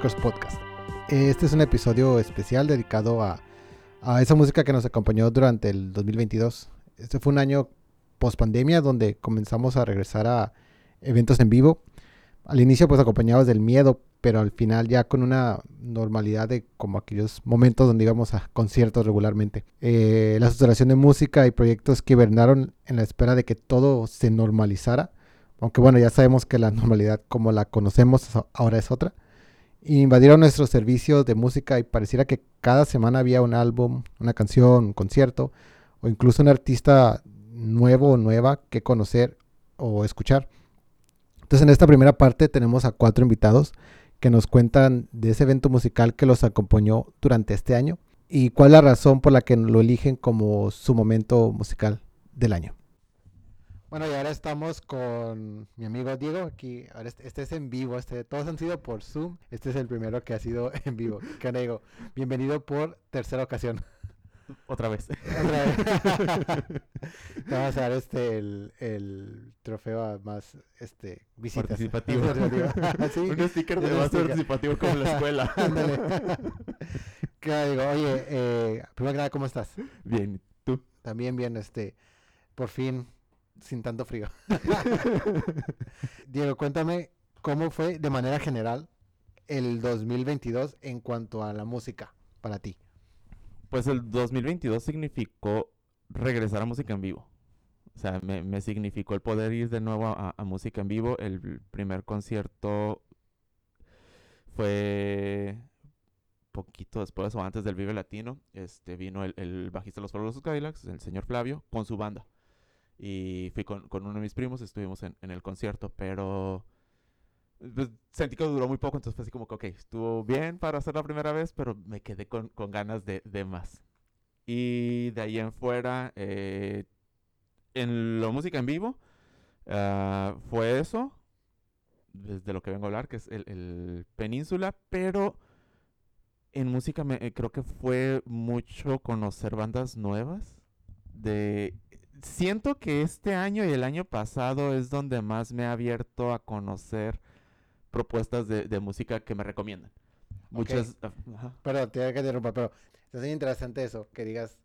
Records Podcast. Este es un episodio especial dedicado a, a esa música que nos acompañó durante el 2022. Este fue un año post pandemia donde comenzamos a regresar a eventos en vivo. Al inicio pues acompañados del miedo, pero al final ya con una normalidad de como aquellos momentos donde íbamos a conciertos regularmente. Eh, la de música y proyectos que hibernaron en la espera de que todo se normalizara, aunque bueno, ya sabemos que la normalidad como la conocemos ahora es otra. Invadieron nuestros servicios de música y pareciera que cada semana había un álbum, una canción, un concierto o incluso un artista nuevo o nueva que conocer o escuchar. Entonces en esta primera parte tenemos a cuatro invitados que nos cuentan de ese evento musical que los acompañó durante este año y cuál es la razón por la que lo eligen como su momento musical del año. Bueno, y ahora estamos con mi amigo Diego aquí. Ahora este, este, es en vivo, este, todos han sido por Zoom. Este es el primero que ha sido en vivo. ¿Qué Diego? Bienvenido por tercera ocasión. Otra vez. Te vamos a dar este el, el trofeo más este visitas. Participativo. Un sticker de más participativo como la escuela. ¿Qué digo? Oye, eh, primero que nada, ¿cómo estás? Bien, ¿tú? También bien, este, por fin, sin tanto frío. Diego, cuéntame cómo fue de manera general el 2022 en cuanto a la música para ti. Pues el 2022 significó regresar a música en vivo. O sea, me, significó el poder ir de nuevo a, música en vivo. El primer concierto fue poquito después o antes del Vive Latino. Este vino el, bajista de los Fabulosos Cadillacs, el señor Flavio, con su banda. Y fui con, uno de mis primos, estuvimos en, en el concierto, pero pues, sentí que duró muy poco, entonces fue así como que, ok, estuvo bien para hacer la primera vez, pero me quedé con, ganas de, más. Y de ahí en fuera, eh, en la música en vivo, ah, fue eso, desde lo que vengo a hablar, que es el, Península, pero en música eh, creo que fue mucho conocer bandas nuevas. De, siento que este año y el año pasado es donde más me ha abierto a conocer propuestas de, música que me recomiendan. Muchas... Ah, Perdón, te voy que interrumpir, pero es muy interesante eso, que digas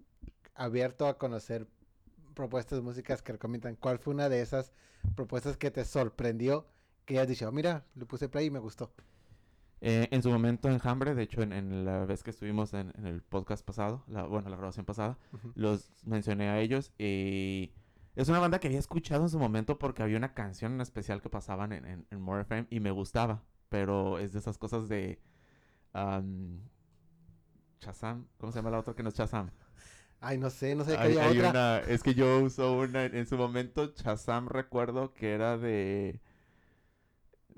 abierto a conocer propuestas de músicas que recomiendan. ¿Cuál fue una de esas propuestas que te sorprendió que hayas dicho, oh, mira, le puse play y me gustó? Eh, en su momento en Hambre, de hecho en, la vez que estuvimos en, el podcast pasado, la, bueno, la grabación pasada, los mencioné a ellos y es una banda que había escuchado en su momento porque había una canción en especial que pasaban en, en, en More FM y me gustaba. Pero es de esas cosas de. Um, Chazam. ¿Cómo se llama la otra que no es Chazam? Ay, no sé, no sé qué había otra. Una, es que yo uso una en su momento. Chazam recuerdo que era de.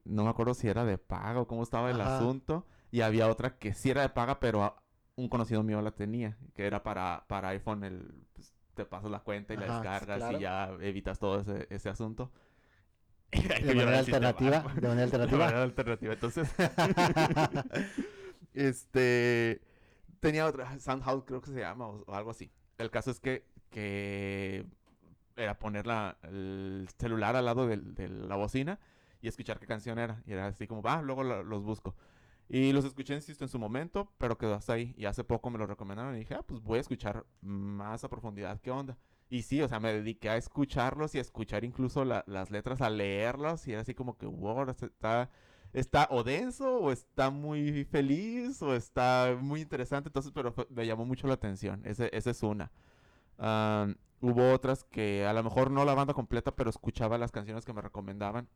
No me acuerdo si era de paga o cómo estaba el asunto. Y había otra que sí era de paga, pero un conocido mío la tenía. Que era para, para iPhone el. Pues, te pasas la cuenta y la descargas y ya evitas todo ese, ese asunto. de manera alternativa, de manera alternativa. De manera alternativa. Entonces, este, tenía otra, Soundhouse creo que se llama o, algo así. El caso es que, que era poner la, el celular al lado de, de, la bocina y escuchar qué canción era. Y era así como, va, luego los busco. Y los escuché, insisto, en su momento, pero quedó hasta ahí. Y hace poco me lo recomendaron y dije, ah, pues voy a escuchar más a profundidad qué onda. Y sí, o sea, me dediqué a escucharlos y a escuchar incluso las letras, a leerlos. Y era así como que, wow, está, está o denso, o está muy feliz, o está muy interesante. Entonces, pero me llamó mucho la atención. Ese, esa es una. hubo otras que a lo mejor no la banda completa, pero escuchaba las canciones que me recomendaban.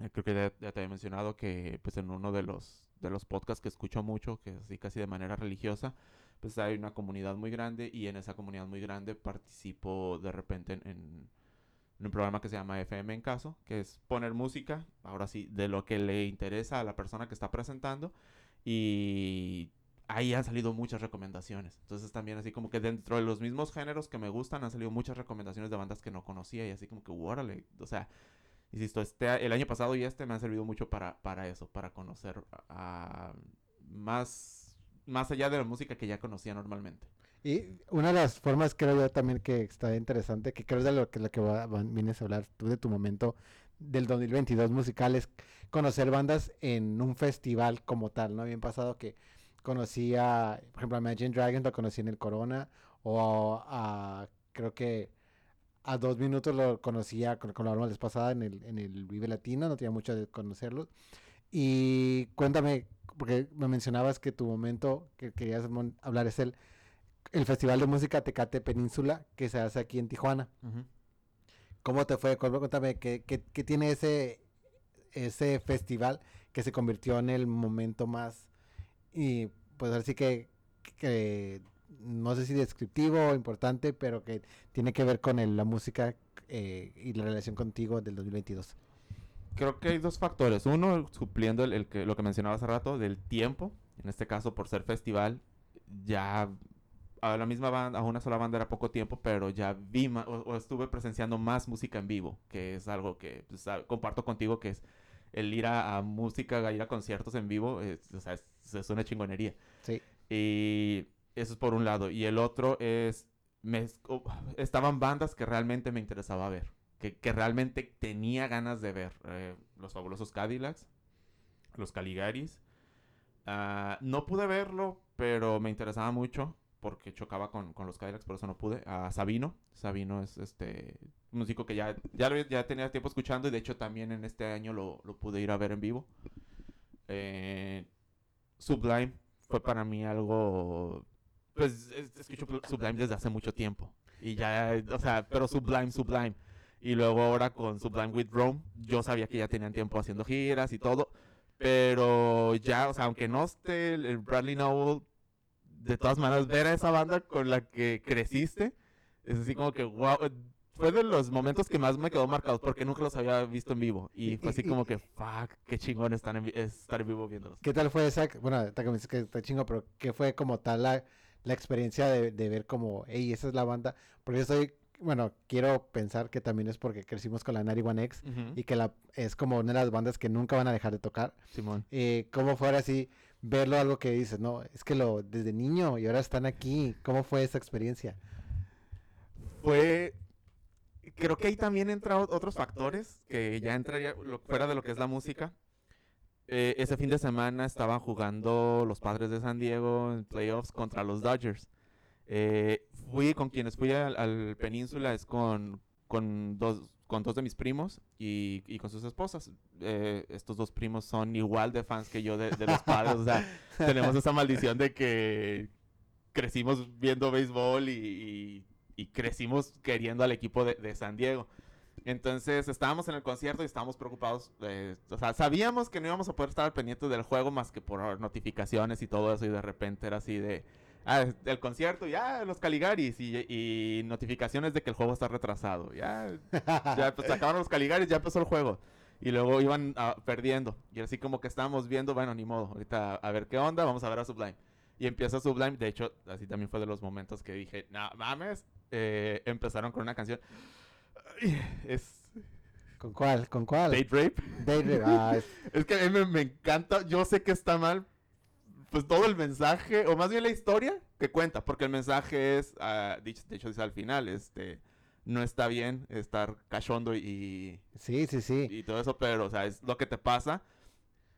Eh, creo que ya, te había mencionado que pues en uno de los de los podcasts que escucho mucho, que así casi de manera religiosa, pues hay una comunidad muy grande y en esa comunidad muy grande participo de repente en, un programa que se llama FM en caso, que es poner música, ahora sí, de lo que le interesa a la persona que está presentando y ahí han salido muchas recomendaciones. Entonces también así como que dentro de los mismos géneros que me gustan han salido muchas recomendaciones de bandas que no conocía y así como que, órale, o sea, insisto, este, el año pasado y este me han servido mucho para, para eso, para conocer a, más, más allá de la música que ya conocía normalmente. Y una de las formas creo yo también que está interesante, que creo es de lo que, lo que vienes a hablar tú de tu momento del 2022 musical es conocer bandas en un festival como tal, ¿no? Habían pasado que conocía, por ejemplo, a Imagine Dragons lo conocí en el Corona, o a, creo que a dos minutos lo conocía, con, con la vez pasada en el, en el Vive Latino, no tenía mucho de conocerlos. Y cuéntame, porque me mencionabas que tu momento que querías hablar es el, el Festival de Música Tecate Península que se hace aquí en Tijuana. ¿Cómo te fue? Cuéntame, ¿qué, qué, qué tiene ese, ese festival que se convirtió en el momento más y pues así que, que no sé si descriptivo o importante, pero que tiene que ver con la música eh, y la relación contigo del 2022. Creo que hay dos factores. Uno, supliendo el, que, lo que mencionaba hace rato, del tiempo. En este caso, por ser festival, ya a la misma banda, a una sola banda era poco tiempo, pero ya vi o, estuve presenciando más música en vivo, que es algo que pues, comparto contigo, que es el ir a, música, a ir a conciertos en vivo, es, o sea, es, una chingonería. Sí. Y eso es por un lado. Y el otro es, me, estaban bandas que realmente me interesaba ver, que, que realmente tenía ganas de ver. Eh, los fabulosos Cadillacs, los Caligaris. Ah, no pude verlo, pero me interesaba mucho porque chocaba con, con, los Cadillacs, por eso no pude. A Sabino. Sabino es este músico que ya, ya, ya tenía tiempo escuchando y de hecho también en este año lo, lo pude ir a ver en vivo. Eh, Sublime fue para mí algo... Pues escucho Sublime desde hace mucho tiempo. Y ya, o sea, pero Sublime, Sublime. Y luego ahora con Sublime with Rome, yo sabía que ya tenían tiempo haciendo giras y todo. Pero ya, o sea, aunque no esté el Bradley Noble, de todas maneras, ver a esa banda con la que creciste, es así como que, wow, fue de los momentos que más me quedó marcado porque nunca los había visto en vivo. Y fue así como que, fuck, qué chingón estar en, estar en vivo viéndolos. ¿Qué tal fue esa? Bueno, dices que está chingo, pero ¿qué fue como tal la, la experiencia de, de, ver como, hey, esa es la banda? Porque soy, bueno, quiero pensar que también es porque crecimos con la Nari One X y que la, es como una de las bandas que nunca van a dejar de tocar. Simón. Eh, ¿Cómo fue así verlo algo que dices, no, es que lo desde niño y ahora están aquí? ¿Cómo fue esa experiencia? Fue creo que ahí también entran otros factores que ya entraría fuera de lo que es la música. Eh, ese fin de semana estaban jugando los padres de San Diego en playoffs contra los Dodgers. Eh, fui con quienes fui al, Península, es con, con, dos, con dos de mis primos y, y con sus esposas. Eh, estos dos primos son igual de fans que yo de, los padres. o sea, tenemos esa maldición de que crecimos viendo béisbol y y crecimos queriendo al equipo de, San Diego. Entonces estábamos en el concierto y estábamos preocupados. Eh, o sea, sabíamos que no íbamos a poder estar al pendiente del juego más que por notificaciones y todo eso. Y de repente era así de. Ah, el concierto, ya, los Caligaris. Y, notificaciones de que el juego está retrasado. Ya, ya pues, acabaron los Caligaris, ya empezó el juego. Y luego iban ah, perdiendo. Y así como que estábamos viendo, bueno, ni modo. Ahorita a ver qué onda, vamos a ver a Sublime. Y empieza Sublime. De hecho, así también fue de los momentos que dije, no mames, eh, empezaron con una canción. Es. ¿Con cuál? ¿Con cuál? Date Rape. Date Rape. Ah, es... que a mí me, encanta. Yo sé que está mal. Pues todo el mensaje, o más bien la historia que cuenta, porque el mensaje es, uh, de hecho dice al final, este, no está bien estar cachondo y... Sí, sí, sí. Y todo eso, pero, o sea, es lo que te pasa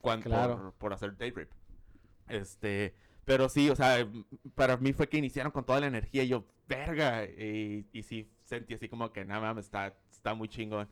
cuando, por, por hacer date rape. Este, pero sí, o sea, para mí fue que iniciaron con toda la energía y yo, verga, y, y sí sentí así como que nada más está, está muy chingón.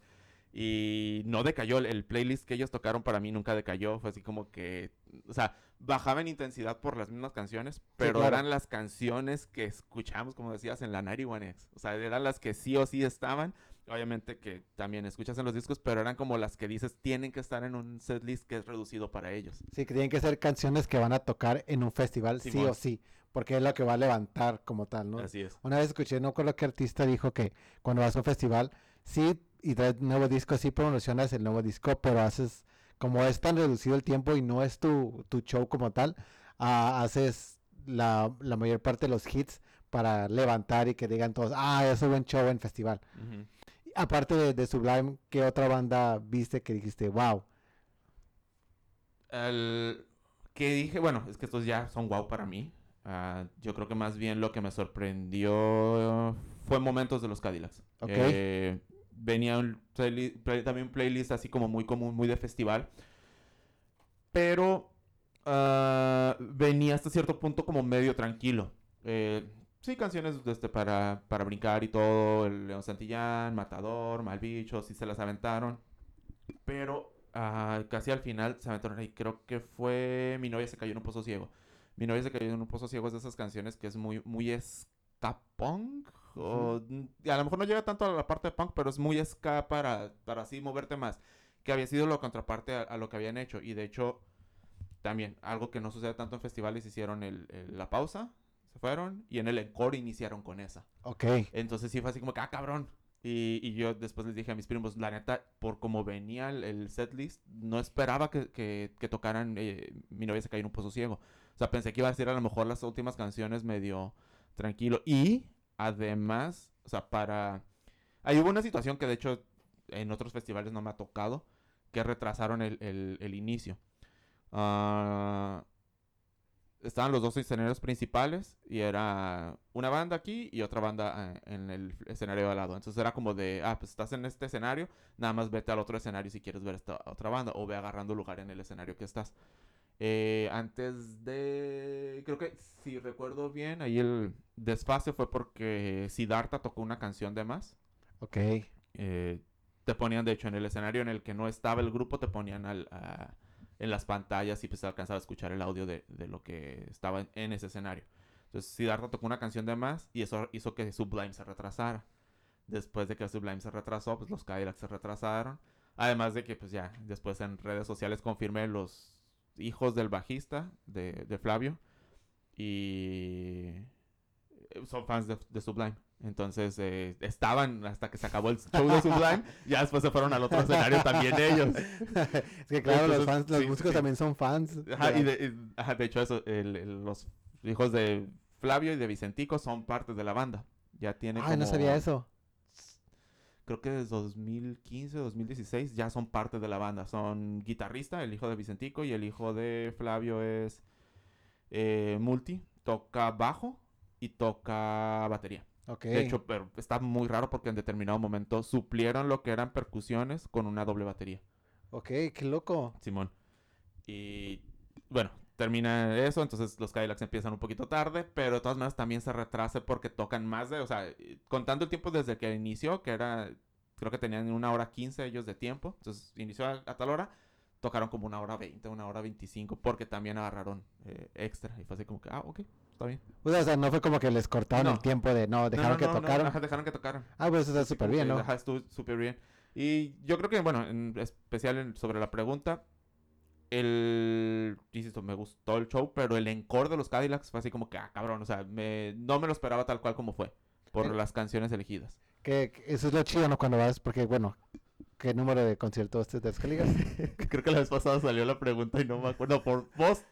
Y no decayó, el, playlist que ellos tocaron para mí nunca decayó, fue así como que, o sea, bajaba en intensidad por las mismas canciones, pero eran las canciones que escuchamos, como decías, en la 91X. O sea, eran las que sí o sí estaban, obviamente que también escuchas en los discos, pero eran como las que dices tienen que estar en un setlist que es reducido para ellos. Sí, que tienen que ser canciones que van a tocar en un festival sí o sí, porque es lo que va a levantar como tal, ¿no? Así es. Una vez escuché, no con lo que artista dijo que cuando vas a un festival, sí, y traes nuevo disco, sí promocionas el nuevo disco, pero haces, como es tan reducido el tiempo y no es tu, tu show como tal, ah, haces la, la mayor parte de los hits para levantar y que digan todos, ah, es un buen show en festival aparte de, Sublime, ¿qué otra banda viste que dijiste, wow? El que dije, bueno, es que estos ya son wow para mí. Ah, yo creo que más bien lo que me sorprendió fue momentos de los Cadillacs. Okay. Eh, venía un play- también un playlist así como muy común, muy de festival. Pero ah, venía hasta cierto punto como medio tranquilo. Eh, sí, canciones este, para, para brincar y todo. El León Santillán, Matador, Malbicho, sí se las aventaron. Pero ah, casi al final se aventaron ahí. Creo que fue Mi novia se cayó en un pozo ciego. Mi novia se cayó en un pozo ciego es de esas canciones que es muy, muy ska punk. O, a lo mejor no llega tanto a la parte de punk, pero es muy ska para, para así moverte más. Que había sido la contraparte a, a lo que habían hecho. Y de hecho, también, algo que no sucede tanto en festivales, hicieron el- el- la pausa, se fueron, y en el encore iniciaron con esa. Ok. Entonces sí fue así como que, ah, cabrón. Y, y yo después les dije a mis primos, la neta, por como venía el, el setlist, no esperaba que, que- que tocaran eh, Mi novia se cayó en un pozo ciego. O sea, pensé que iba a ser a lo mejor las últimas canciones medio tranquilo. Y además, o sea, para... Ahí hubo una situación que de hecho en otros festivales no me ha tocado, que retrasaron el, el- el inicio. Ah, estaban los dos escenarios principales y era una banda aquí y otra banda eh, en el escenario de al lado. Entonces era como de, ah, pues estás en este escenario, nada más vete al otro escenario si quieres ver esta otra banda o ve agarrando lugar en el escenario que estás. Eh, antes de, creo que si recuerdo bien, ahí el desfase fue porque Siddhartha tocó una canción de más. Ok. Eh, te ponían, de hecho, en el escenario en el que no estaba el grupo, te ponían al, a- en las pantallas y pues alcanzaba a escuchar el audio de, de lo que estaba en, ese escenario. Entonces, Siddhartha tocó una canción de más y eso hizo que Sublime se retrasara. Después de que Sublime se retrasó, pues los Cadillacs se retrasaron. Además de que, pues ya, después en redes sociales confirmé los hijos del bajista de, de Flavio y eh, son fans de Sublime. Entonces eh, estaban hasta que se acabó el show de Sublime. ya después se fueron al otro escenario también ellos. es que claro, los fans, los sí, músicos sí. también son fans. Ajá, y de, y- ajá, de hecho, eso, el- el- los hijos de Flavio y de Vicentico son parte de la banda. Ya tiene Ay, no como- sabía eso. Creo que desde 2015, 2016 ya son parte de la banda. Son guitarrista, el hijo de Vicentico, y el hijo de Flavio es eh, multi. Toca bajo y toca batería. Ok. De hecho, pero está muy raro porque en determinado momento suplieron lo que eran percusiones con una doble batería. ok, qué loco. Simón. Y bueno, termina eso, entonces los Cadillacs empiezan un poquito tarde, pero de todas maneras también se retrasa porque tocan más de, o sea, contando el tiempo desde que inició, que era, creo que tenían una hora 15 ellos de tiempo, entonces inició a, a tal hora, tocaron como una hora 20, una hora 25, porque también agarraron eh, extra, y fue así como que, ah, ok, está bien. O sea, o sea, no fue como que les cortaron No. el tiempo de no, dejaron no, que no, no, tocaron. ajá, dejaron que tocaran. Ah, pues eso está súper bien, que, ¿no? Ajá, estuvo súper bien. Y yo creo que, bueno, en especial en- sobre la pregunta, el, insisto, me gustó el show, pero el encore de los Cadillacs fue así como que, ah, cabrón, o sea, me, no me lo esperaba tal cual como fue, por Eh. las canciones elegidas. Que, que eso es lo chido, ¿no? Cuando vas, porque bueno, ¿qué número de conciertos te descargas? creo que la vez pasada salió la pregunta y no me acuerdo, por post,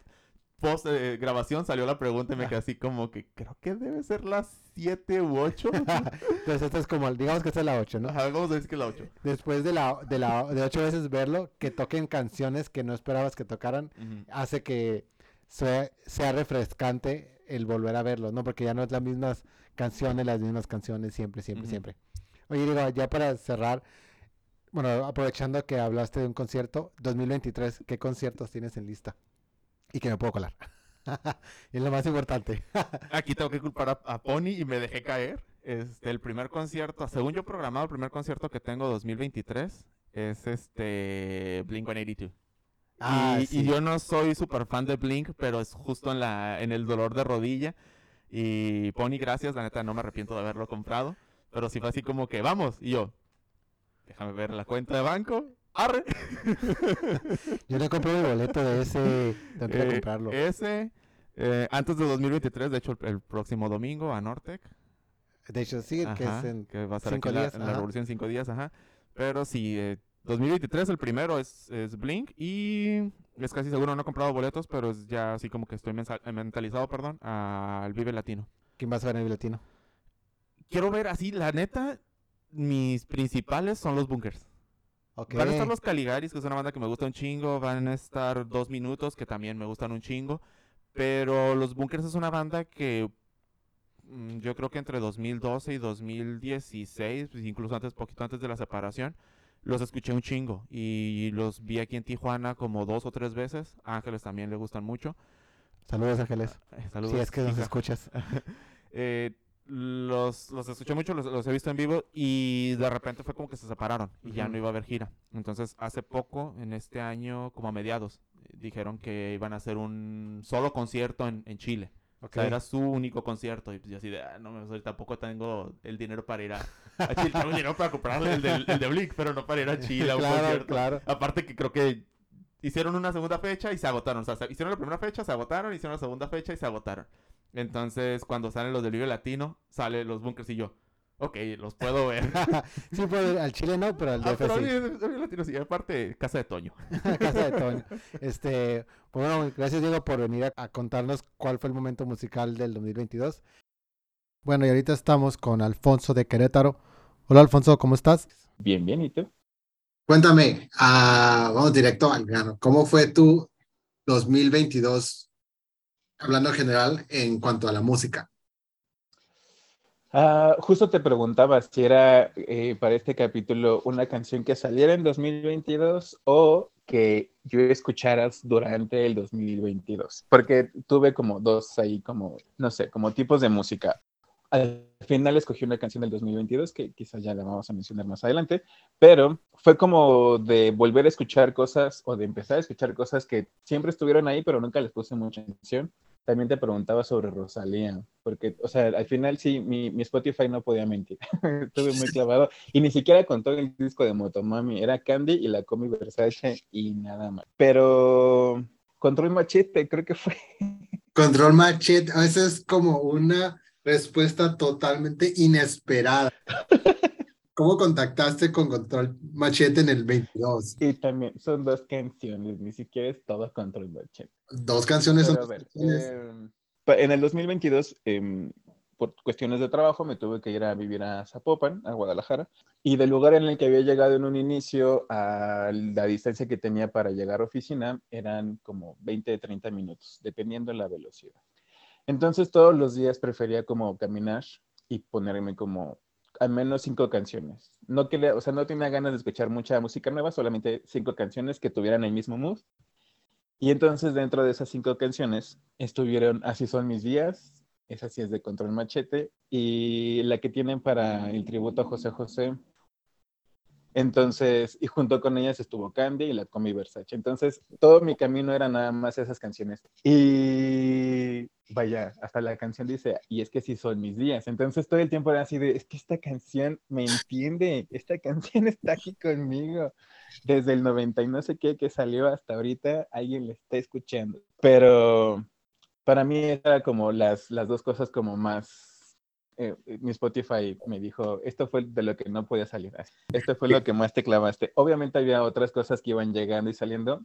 post eh, grabación salió la pregunta y me quedé así como que, creo que debe ser las 7 u 8. Entonces esta es como, digamos que esta es la 8, ¿no? Ajá, vamos a decir que la 8. Después de la, de la, de ocho veces verlo, que toquen canciones que no esperabas que tocaran, hace que sea, sea refrescante el volver a verlo, ¿no? Porque ya no es las mismas canciones, las mismas canciones, siempre, siempre, siempre. Oye, digo, ya para cerrar, bueno, aprovechando que hablaste de un concierto, 2023, ¿qué conciertos tienes en lista? Y que me puedo colar. es lo más importante. Aquí tengo que culpar a, a Pony y me dejé caer. Este, el primer concierto, según yo programado, el primer concierto que tengo 2023 es este Blink 182. Ah, y, y yo no soy súper fan de Blink, pero es justo en la en el dolor de rodilla. Y Pony, gracias, la neta no me arrepiento de haberlo comprado. Pero sí fue así como que, vamos. Y yo, déjame ver la cuenta de banco. Arre. Yo no compré mi boleto de ese, tendría que Eh, comprarlo. Ese, eh, antes de 2023, de hecho, el, el próximo domingo a Nortec. De hecho, sí, que es en... que va a estar cinco aquí en la- días, en la. Revolución cinco días, ajá. Pero sí, eh, 2023 el primero es, es Blink y es casi seguro no he comprado boletos, pero es ya así como que estoy mentalizado, perdón, al Vive Latino. ¿Quién vas a ver en el latino? Quiero ver así, la neta, mis principales son los Bunkers. Van a estar los Caligaris, que es una banda que me gusta un chingo. Van a estar Dos Minutos, que también me gustan un chingo. Pero los Bunkers es una banda que mm, yo creo que entre 2012 y 2016, pues, incluso antes, poquito antes de la separación, los escuché un chingo y los vi aquí en Tijuana como dos o tres veces. Ángeles también le gustan mucho. Saludos, Ángeles. Saludos. Sí, es que nos hija. escuchas. Eh, los, los escuché mucho, los, los he visto en vivo y de repente fue como que se separaron y ya no iba a haber gira. Entonces, hace poco, en este año, como a mediados, dijeron que iban a hacer un solo concierto en, en Chile. O sea, era su único concierto. Y pues yo así de, ah, no, me pues, tampoco tengo el dinero para ir a, a Chile. Tengo dinero para comprar el, del- el de Blink, pero no para ir a Chile a un claro, concierto. claro. Aparte que creo que hicieron una segunda fecha y se agotaron. O sea, se- hicieron la primera fecha, se agotaron, hicieron la segunda fecha y se agotaron. Entonces, cuando salen los del Vive Latino, salen los bunkers y yo, ok, los puedo ver. sí, pues al Chile no, pero al ah, DF pero sí. Sí, aparte, Casa de Toño. Casa de Toño. Este, pues bueno, gracias Diego por venir a, a contarnos cuál fue el momento musical del 2022. Bueno, y ahorita estamos con Alfonso de Querétaro. Hola Alfonso, ¿cómo estás? Bien, bien, ¿y tú? Cuéntame, ah, vamos directo al grano. ¿Cómo fue tu 2022, hablando en general, en cuanto a la música? Ah, justo te preguntaba si era eh, para este capítulo una canción que saliera en 2022 o que yo escucharas durante el 2022, porque tuve como dos ahí, como, no sé, como tipos de música. Al final escogí una canción del 2022 que quizás ya la vamos a mencionar más adelante, pero fue como de volver a escuchar cosas o de empezar a escuchar cosas que siempre estuvieron ahí, pero nunca les puse mucha atención. También te preguntaba sobre Rosalía, porque, o sea, al final sí, mi, mi Spotify no podía mentir. Estuve muy clavado y ni siquiera con todo el disco de Motomami, era Candy y la Comi Versace y nada más. Pero Control Machete, creo que fue. Control Machete, veces es como una respuesta totalmente inesperada. ¿Cómo contactaste con Control Machete en el 22? Y también son dos canciones, ni siquiera es todo Control Machete. Dos canciones Pero ver, canciones. eh, en el 2022, em, por cuestiones de trabajo, me tuve que ir a vivir a Zapopan, a Guadalajara, y del lugar en el que había llegado en un inicio a la distancia que tenía para llegar a oficina eran como 20, 30 minutos, dependiendo de la velocidad. Entonces todos los días prefería como caminar y ponerme como al menos cinco canciones. No que o sea, no tenía ganas de escuchar mucha música nueva, solamente cinco canciones que tuvieran el mismo mood. Y entonces dentro de esas cinco canciones estuvieron Así son mis días, esa sí es de Control Machete, y la que tienen para el tributo a José José. Entonces, y junto con ellas estuvo Candy y la Comi Versace. Entonces, todo mi camino era nada más esas canciones. Y vaya, hasta la canción dice, y es que sí son mis días. Entonces, todo el tiempo era así de, es que esta canción me entiende, esta canción está aquí conmigo. Desde el 90 y no sé qué que salió hasta ahorita, alguien le está escuchando. Pero para mí era como las, las dos cosas como más eh, mi Spotify me dijo, esto fue de lo que no podía salir. Esto fue lo que más te clavaste. Obviamente había otras cosas que iban llegando y saliendo.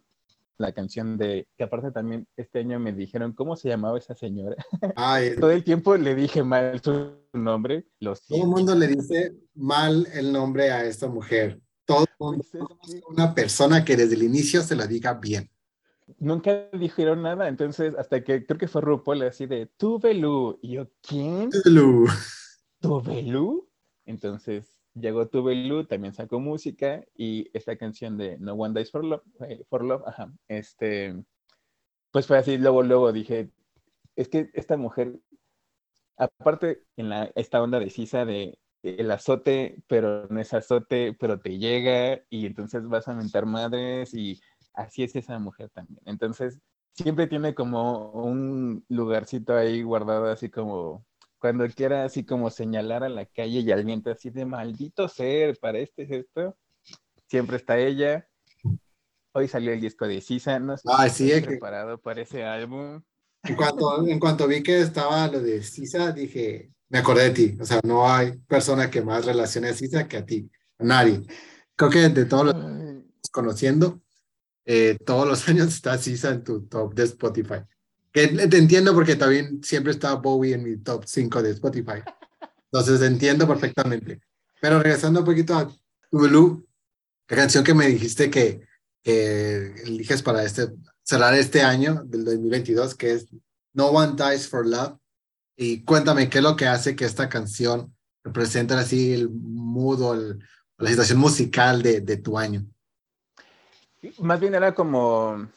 La canción de, que aparte también este año me dijeron, ¿cómo se llamaba esa señora? Ay, Todo el tiempo le dije mal su nombre. Lo todo el mundo le dice mal el nombre a esta mujer. Todo el mundo una persona que desde el inicio se la diga bien. Nunca dijeron nada, entonces hasta que creo que fue RuPaul así de, tú Belú. Y yo, ¿quién? Lu. Tubelu. Entonces llegó Tubelu, también sacó música y esta canción de No One Dies for Love, eh, for Love, ajá, este, pues fue así, luego, luego dije, es que esta mujer, aparte en la, esta onda de Sisa de el azote, pero no es azote, pero te llega y entonces vas a mentar madres y así es esa mujer también. Entonces siempre tiene como un lugarcito ahí guardado así como cuando quiera así como señalar a la calle y al viento así de maldito ser, para este es esto, siempre está ella. Hoy salió el disco de Sisa, no sé Ay, si sí, estoy es que- preparado para ese álbum. En cuanto, en cuanto vi que estaba lo de Sisa, dije, me acordé de ti. O sea, no hay persona que más relacione a Sisa que a ti. Nadie. Creo que de todos los que conociendo, eh, todos los años está Sisa en tu top de Spotify. Que te entiendo porque también siempre está Bowie en mi top 5 de Spotify. Entonces entiendo perfectamente. Pero regresando un poquito a Tulu, la canción que me dijiste que, eliges para este, cerrar este año del 2022, que es No One Dies for Love. Y cuéntame, ¿qué es lo que hace que esta canción represente así el mood o el- la situación musical de, de tu año? Más bien era como,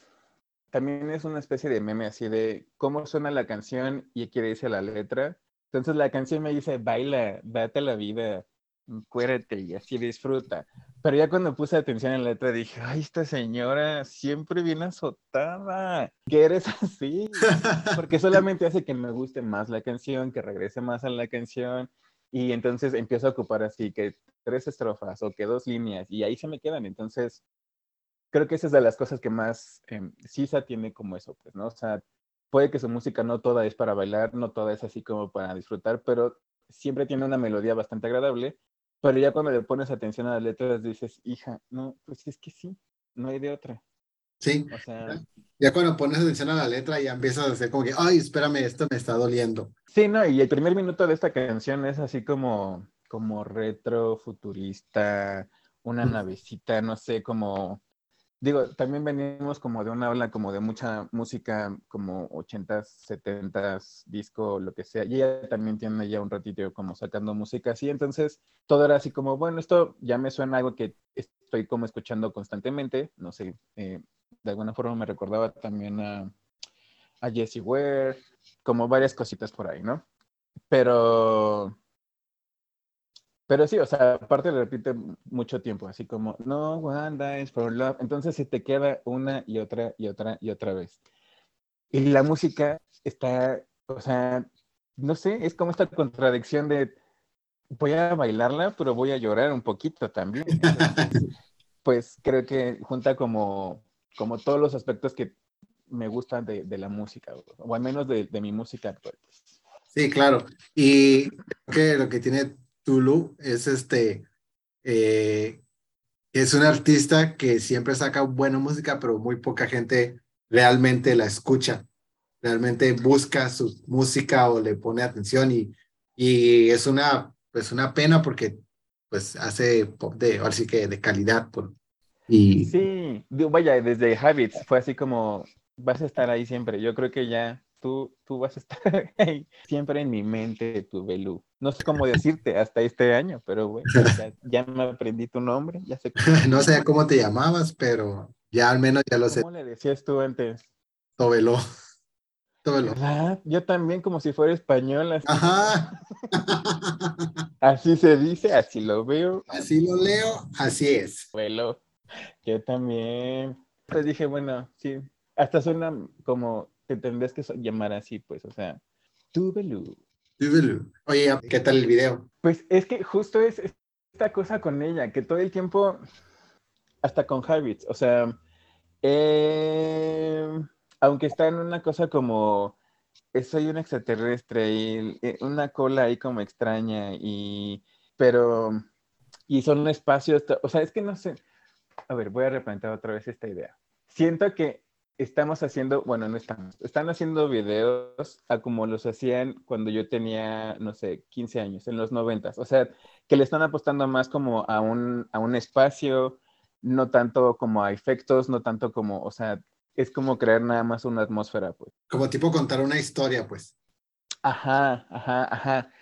también es una especie de meme así de cómo suena la canción y qué dice la letra. Entonces la canción me dice, baila, date la vida, cuérate y así disfruta. Pero ya cuando puse atención en la letra dije, ay, esta señora siempre viene azotada, que eres así. Porque solamente hace que me guste más la canción, que regrese más a la canción. Y entonces empiezo a ocupar así que tres estrofas o que dos líneas y ahí se me quedan. Entonces creo que esa es de las cosas que más eh, Sisa tiene como eso, pues, ¿no? O sea, puede que su música no toda es para bailar, no toda es así como para disfrutar, pero siempre tiene una melodía bastante agradable. Pero ya cuando le pones atención a las letras dices, hija, no, pues es que sí, no hay de otra. Sí, O sea, ya cuando pones atención a la letra ya empiezas a hacer como que, ay, espérame, esto me está doliendo. sí, no, y el primer minuto de esta canción es así como, como retro, futurista, una navecita, no sé, como Digo, también venimos como de una ola como de mucha música como 80s, 70s, disco, lo que sea. Y ella también tiene ya un ratito como sacando música así. Entonces, todo era así como, bueno, esto ya me suena algo que estoy como escuchando constantemente. No sé, eh, de alguna forma me recordaba también a, a Jessie Ware, como varias cositas por ahí, ¿no? Pero... Pero sí, o sea, aparte le repite mucho tiempo, así como, no, Wanda is for love. Entonces se te queda una y otra y otra y otra vez. Y la música está, o sea, no sé, es como esta contradicción de voy a bailarla, pero voy a llorar un poquito también. Entonces, pues creo que junta como, como todos los aspectos que me gustan de, de la música, o al menos de, de mi música actual. Pues. Sí, claro. Y creo que lo que tiene Tulu es este, eh, es un artista que siempre saca buena música, pero muy poca gente realmente la escucha, realmente busca su música o le pone atención y, y es una, pues una pena porque pues hace pop de, ahora sí que de calidad. Por, y Sí, vaya, desde Habits fue así como, vas a estar ahí siempre. Yo creo que ya tú, tú vas a estar siempre en mi mente, tu Belú. No sé cómo decirte hasta este año, pero bueno, ya, ya me aprendí tu nombre, ya sé cómo. no sé cómo te llamabas, pero ya al menos ya lo sé. ¿Cómo le decías tú antes? Tobeló. Tobeló. ¿Verdad? Yo también como si fuera español. Así, Ajá. así se dice, así lo veo. Así lo leo, así es. Abuelo. Yo también. Pues dije, bueno, sí. Hasta suena como te tendrías que llamar así, pues, o sea, tu Belú. Tobeló. Oye, ¿qué tal el video? Pues es que justo es esta cosa con ella, que todo el tiempo, hasta con Habits, o sea, eh, aunque está en una cosa como, eh, soy un extraterrestre y eh, una cola ahí como extraña, y, pero, y son espacios, o sea, es que no sé, a ver, voy a replantear otra vez esta idea. Siento que estamos haciendo, bueno, no estamos, están haciendo videos a como los hacían cuando yo tenía, no sé, 15 años, en los 90. O sea, que le están apostando más como a un, a un espacio, no tanto como a efectos, no tanto como, o sea, es como crear nada más una atmósfera, pues. Como tipo contar una historia, pues. Ajá, ajá, ajá.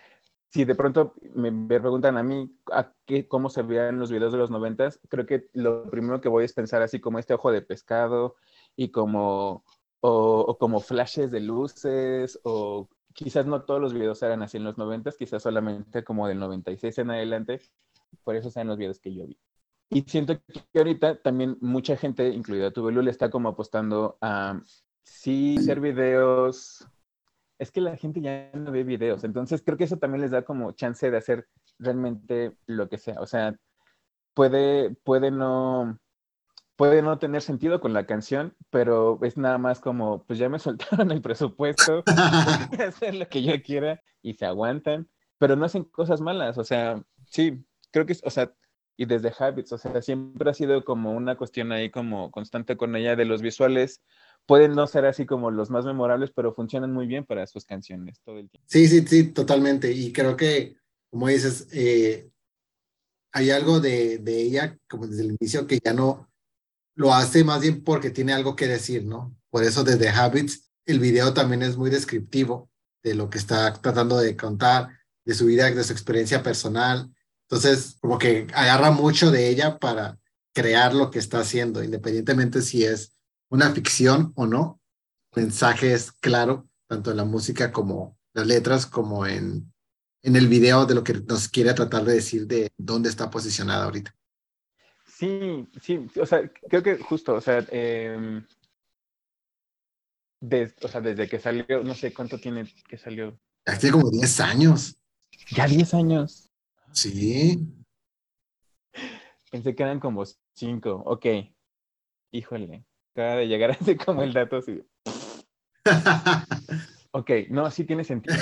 Si de pronto me me preguntan a mí a qué, cómo se veían los videos de los noventas, creo que lo primero que voy es pensar así como este ojo de pescado y como, o, o como flashes de luces, o quizás no todos los videos eran así en los noventas, quizás solamente como del 96 en adelante, por eso sean los videos que yo vi. Y siento que ahorita también mucha gente, incluida Tubelu, le está como apostando a sí hacer videos es que la gente ya no ve videos, entonces creo que eso también les da como chance de hacer realmente lo que sea, o sea, puede, puede no, puede no tener sentido con la canción, pero es nada más como, pues ya me soltaron el presupuesto, voy a hacer lo que yo quiera y se aguantan, pero no hacen cosas malas, o sea, sí, creo que, es- o sea, y desde Habits, o sea, siempre ha sido como una cuestión ahí como constante con ella de los visuales, pueden no ser así como los más memorables, pero funcionan muy bien para sus canciones todo el tiempo. Sí, sí, sí, totalmente. Y creo que, como dices, eh, hay algo de, de ella, como desde el inicio, que ya no lo hace más bien porque tiene algo que decir, ¿no? Por eso desde Habits, el video también es muy descriptivo de lo que está tratando de contar, de su vida, de su experiencia personal. Entonces, como que agarra mucho de ella para crear lo que está haciendo, independientemente si es una ficción o no. El mensaje es claro, tanto en la música como las letras, como en, en el video de lo que nos quiere tratar de decir de dónde está posicionada ahorita. Sí, sí, o sea, creo que justo, o sea, eh, o sea, desde que salió, no sé cuánto tiene que salió. Hace como 10 años. Ya 10 años. Sí. Pensé que eran como 5. Ok. Híjole. Acaba de llegar así como el dato así. ok, no, sí tiene sentido.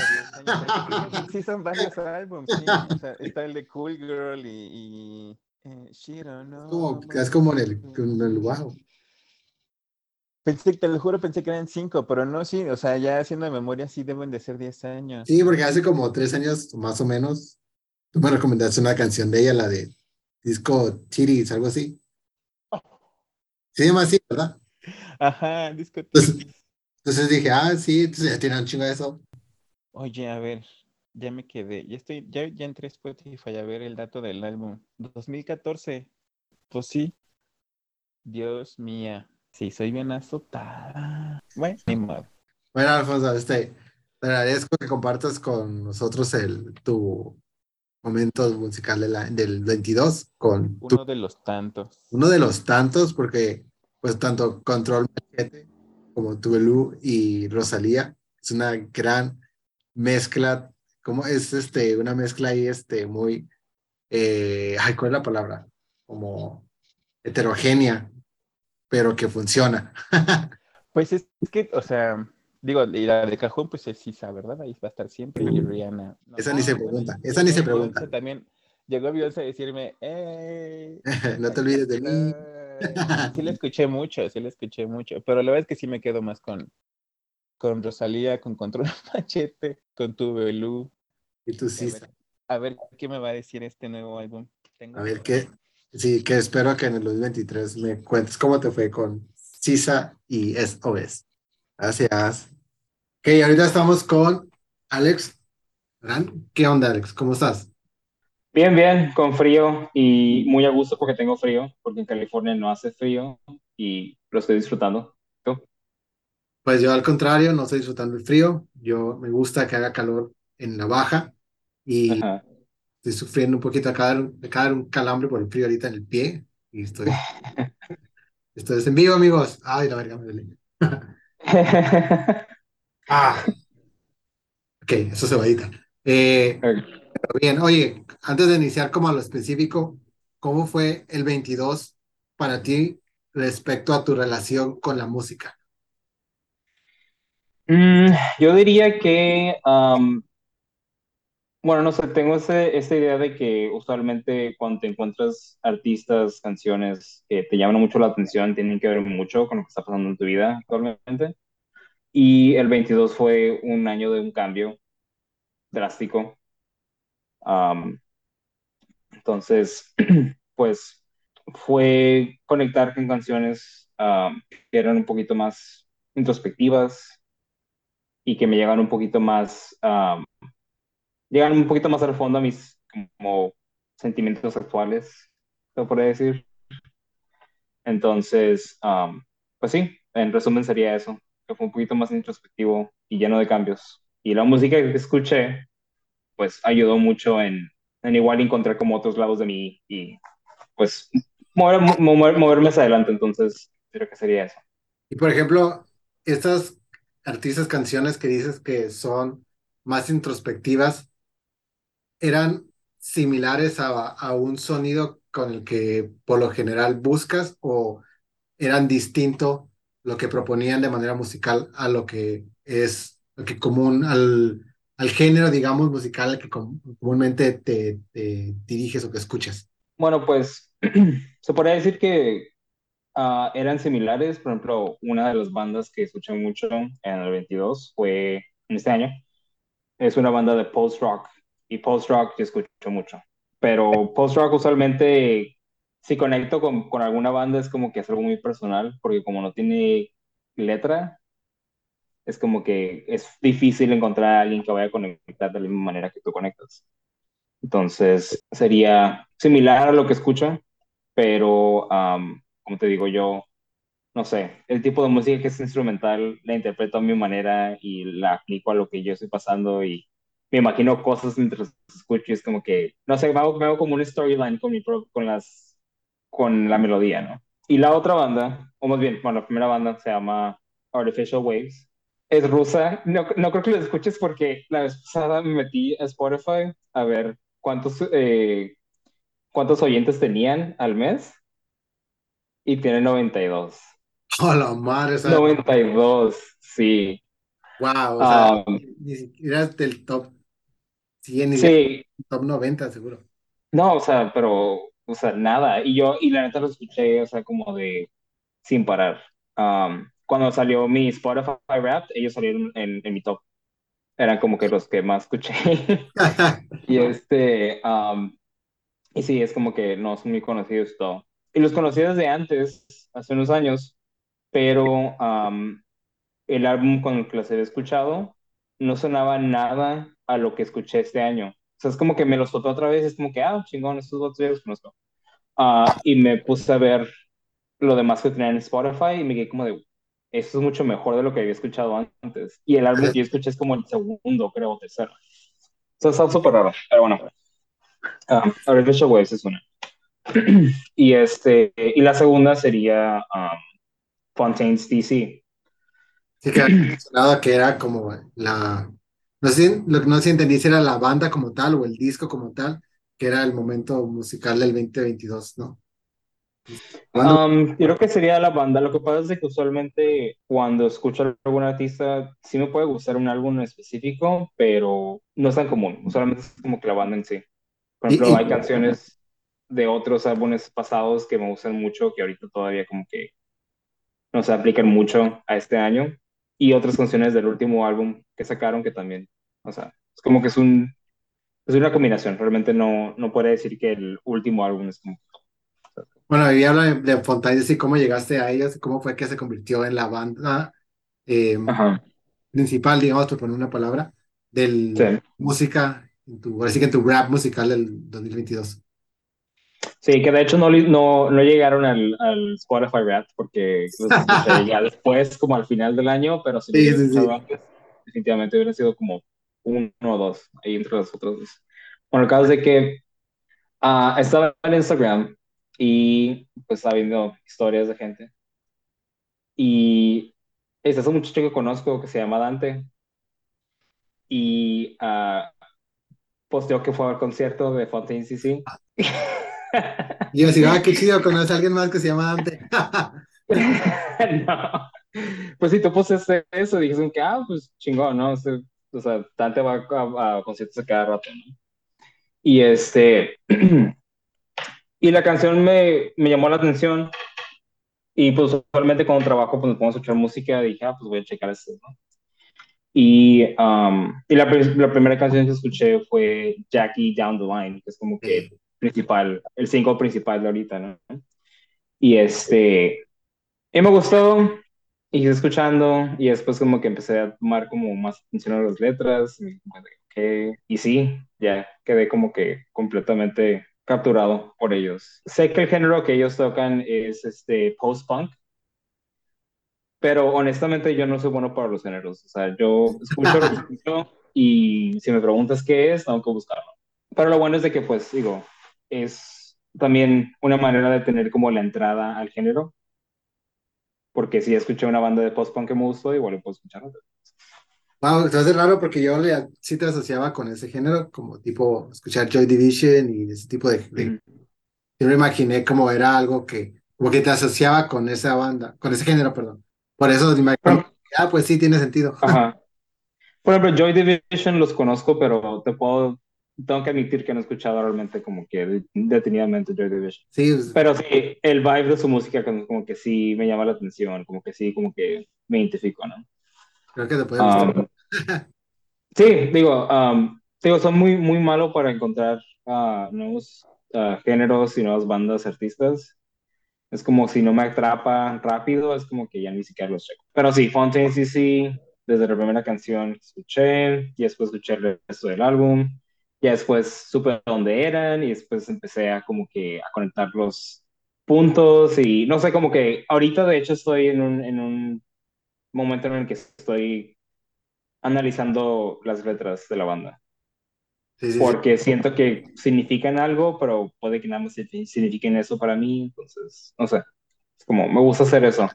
Sí, son varios álbumes. Sí. O sea, está el de Cool Girl y. y eh, como, es como en el, en el wow. Pensé, te lo juro, pensé que eran cinco, pero no, sí, o sea, ya haciendo de memoria, sí deben de ser diez años. Sí, porque hace como tres años, más o menos, tú me recomendaste una canción de ella, la de Disco Tiris, algo así. Se llama así, ¿verdad? Ajá, Disco Tiris. Entonces, dije, ah, sí, entonces ya tiene un chingo de eso. Oye, a ver, ya me quedé, ya estoy, ya, ya entré a Spotify a ver el dato del álbum. 2014, pues sí. Dios mía. Sí, soy bien azotada. Bueno, ni modo. Bueno, Alfonso, este, te agradezco que compartas con nosotros el, tu momento musical de la, del 22 con... Uno de los tantos. Uno de los tantos, porque pues tanto Control como Tuvelú y Rosalía es una gran mezcla, como es este, una mezcla ahí este, muy, eh, ay, ¿cuál es la palabra? Como heterogénea, pero que funciona. pues es, que, o sea, digo, y la de cajón, pues es Sisa, ¿verdad? Ahí va a estar siempre y Rihanna. esa ni se pregunta, esa ni se pregunta. También llegó Beyoncé a decirme, ¡eh! no te olvides de mí. sí le escuché mucho, sí le escuché mucho, pero la verdad es que sí me quedo más con, con Rosalía, con Control Machete, con Tu Belú. Y Sisa. A ver, qué me va a decir este nuevo álbum. a ver qué, Sí, que espero que en el 2023 me cuentes cómo te fue con CISA y SOS. Gracias. Ok, ahorita estamos con Alex. ¿Qué onda, Alex? ¿Cómo estás? Bien, bien, con frío y muy a gusto porque tengo frío, porque en California no hace frío y lo estoy disfrutando. ¿Tú? Pues yo al contrario, no estoy disfrutando el frío. Yo me gusta que haga calor en la baja y estoy sufriendo un poquito acá de caer un calambre por el frío ahorita en el pie y estoy, estoy en vivo, amigos. Ay, la verga me duele. ah. Ok, eso se va a editar. Eh, bien, oye, antes de iniciar como a lo específico, ¿cómo fue el 22 para ti respecto a tu relación con la música? Mm, yo diría que um, bueno, no sé, tengo ese, esa idea de que usualmente cuando te encuentras artistas, canciones que te llaman mucho la atención, tienen que ver mucho con lo que está pasando en tu vida actualmente. Y el 22 fue un año de un cambio drástico. entonces, pues fue conectar con canciones que eran un poquito más introspectivas y que me llegan un poquito más llegan un poquito más al fondo a mis como sentimientos sexuales, se puede decir. Entonces, pues sí, en resumen sería eso, que fue un poquito más introspectivo y lleno de cambios. Y la música que escuché, pues ayudó mucho en, en igual encontrar como otros lados de mí y pues mover, moverme hacia adelante. Entonces, creo que sería eso. Y por ejemplo, estas artistas, canciones que dices que son más introspectivas, eran similares a, a, un sonido con el que por lo general buscas o eran distinto lo que proponían de manera musical a lo que es lo que común al, al género, digamos, musical al que comúnmente te, diriges o que escuchas? Bueno, pues se podría decir que uh, eran similares. Por ejemplo, una de las bandas que escuché mucho en el 22 fue en este año. Es una banda de post-rock y post-rock yo escucho mucho. Pero post-rock usualmente, si conecto con, con, alguna banda, es como que es algo muy personal, porque como no tiene letra, es como que es difícil encontrar a alguien que vaya a conectar de la misma manera que tú conectas. Entonces, sería similar a lo que escucho, pero, como te digo yo, no sé, el tipo de música que es instrumental la interpreto a mi manera y la aplico a lo que yo estoy pasando y me imagino cosas mientras escucho y es como que, no sé, me hago, me hago como un storyline con, mi con, las, con la melodía, ¿no? Y la otra banda, o más bien, bueno, la primera banda se llama Artificial Waves. Es rusa. No, no creo que lo escuches porque la vez pasada me metí a Spotify a ver cuántos, eh, cuántos oyentes tenían al mes y tiene 92. Oh, la madre. O 92, sí. Wow, o sea, um, ni siquiera del top 100, ni sí. top 90 seguro. No, o sea, pero, o sea, nada. Y yo, y la neta lo escuché, o sea, como de sin parar. Um, cuando salió mi Spotify Rap, ellos salieron en, en mi top eran como que los que más escuché. y este, um, y sí, es como que no son muy conocidos todo. Y los conocí desde antes, hace unos años, pero um, el álbum con el que los había escuchado no sonaba nada a lo que escuché este año. O sea, es como que me los topé otra vez, es como que, ah, chingón, estos otros ya los conozco. Uh, y me puse a ver lo demás que tenía en Spotify y me quedé como de, eso es mucho mejor de lo que había escuchado antes. Y el álbum que yo escuché es como el segundo, creo, o tercero. Eso está súper raro, pero bueno. Um, Artificial Waves es una. y, este, y la segunda sería um, Fontaine's DC. Sí, que mencionado que era como la. No sé, lo que no sé entendí si era la banda como tal o el disco como tal, que era el momento musical del 2022, ¿no? Um, creo que sería la banda. Lo que pasa es que usualmente cuando escucho a algún artista, sí me puede gustar un álbum específico, pero no es tan común. Usualmente es como que la banda en sí. Por ejemplo, hay canciones de otros álbumes pasados que me gustan mucho, que ahorita todavía como que no se aplican mucho a este año. Y otras canciones del último álbum que sacaron que también, o sea, es como que es un es una combinación. Realmente no, no puede decir que el último álbum es como bueno, y habla de, Fontaine, y cómo llegaste a ellos, cómo fue que se convirtió en la banda em, principal, digamos, por poner una palabra, de música, en tu, que en tu rap musical del 2022. Sí, que de hecho no, no, no llegaron al, al, Spotify Rap porque los ya después, como al final del año, pero si sí, sí, definitivamente hubieran sido como uno o dos ahí entre los otros dos. Bueno, el caso es de que uh, estaba en Instagram y pues está viendo historias de gente. Y este es un muchacho que conozco que se llama Dante y uh, posteó que fue al concierto de Fontaine CC. Y yo decía, ah, qué chido, conoces a alguien más que se llama Dante. no. Pues si tú posteaste eso, dijiste que, ah, pues chingón, ¿no? O sea, Dante va a, a conciertos cada rato, ¿no? Y este, Y la canción me, me llamó la atención. Y pues usualmente cuando trabajo, pues pongo a escuchar música, dije, ah, pues voy a checar esto, ¿no? Y, um, y la, la, primera canción que escuché fue Jackie Down the Line, que es como que principal, el single principal de ahorita, ¿no? Y este, y me gustó, y escuchando, y después como que empecé a tomar como más atención a las letras, y, y sí, ya quedé como que completamente capturado por ellos. Sé que el género que ellos tocan es este post-punk, pero honestamente yo no soy bueno para los géneros. O sea, yo escucho escucho y si me preguntas qué es, tengo que buscarlo. Pero lo bueno es de que, pues, digo, es también una manera de tener como la entrada al género. Porque si escuché una banda de post-punk que me gustó, igual lo puedo escuchar otra. Wow, es raro porque yo sí te asociaba con ese género, como tipo escuchar Joy Division y ese tipo de... Yo me imaginé como era algo que, como que te asociaba con esa banda, con ese género, perdón. Por eso me imaginé, ah, pues sí, tiene sentido. Ajá. Por ejemplo, Joy Division los conozco, pero te puedo, tengo que admitir que no he escuchado realmente como que detenidamente Joy Division. Sí. Pero sí, el vibe de su música como que sí me llama la atención, como que sí, como que me identifico, ¿no? Creo que te puede gustar. Um, sí, digo, um, digo, son muy, muy malos para encontrar uh, nuevos uh, géneros y nuevas bandas artistas. Es como si no me atrapa rápido, es como que ya ni siquiera los checo. Pero sí, Fontaine sí, sí, desde la primera canción escuché, y después escuché el resto del álbum, y después supe dónde eran, y después empecé a como que a conectar los puntos, y no sé, como que ahorita de hecho estoy en un, en un momento en el que estoy analizando las letras de la banda. Sí, sí, sí. Porque siento que significan algo, pero puede que nada más signifi- signifiquen eso para mí, entonces, no sé, es como, me gusta hacer eso.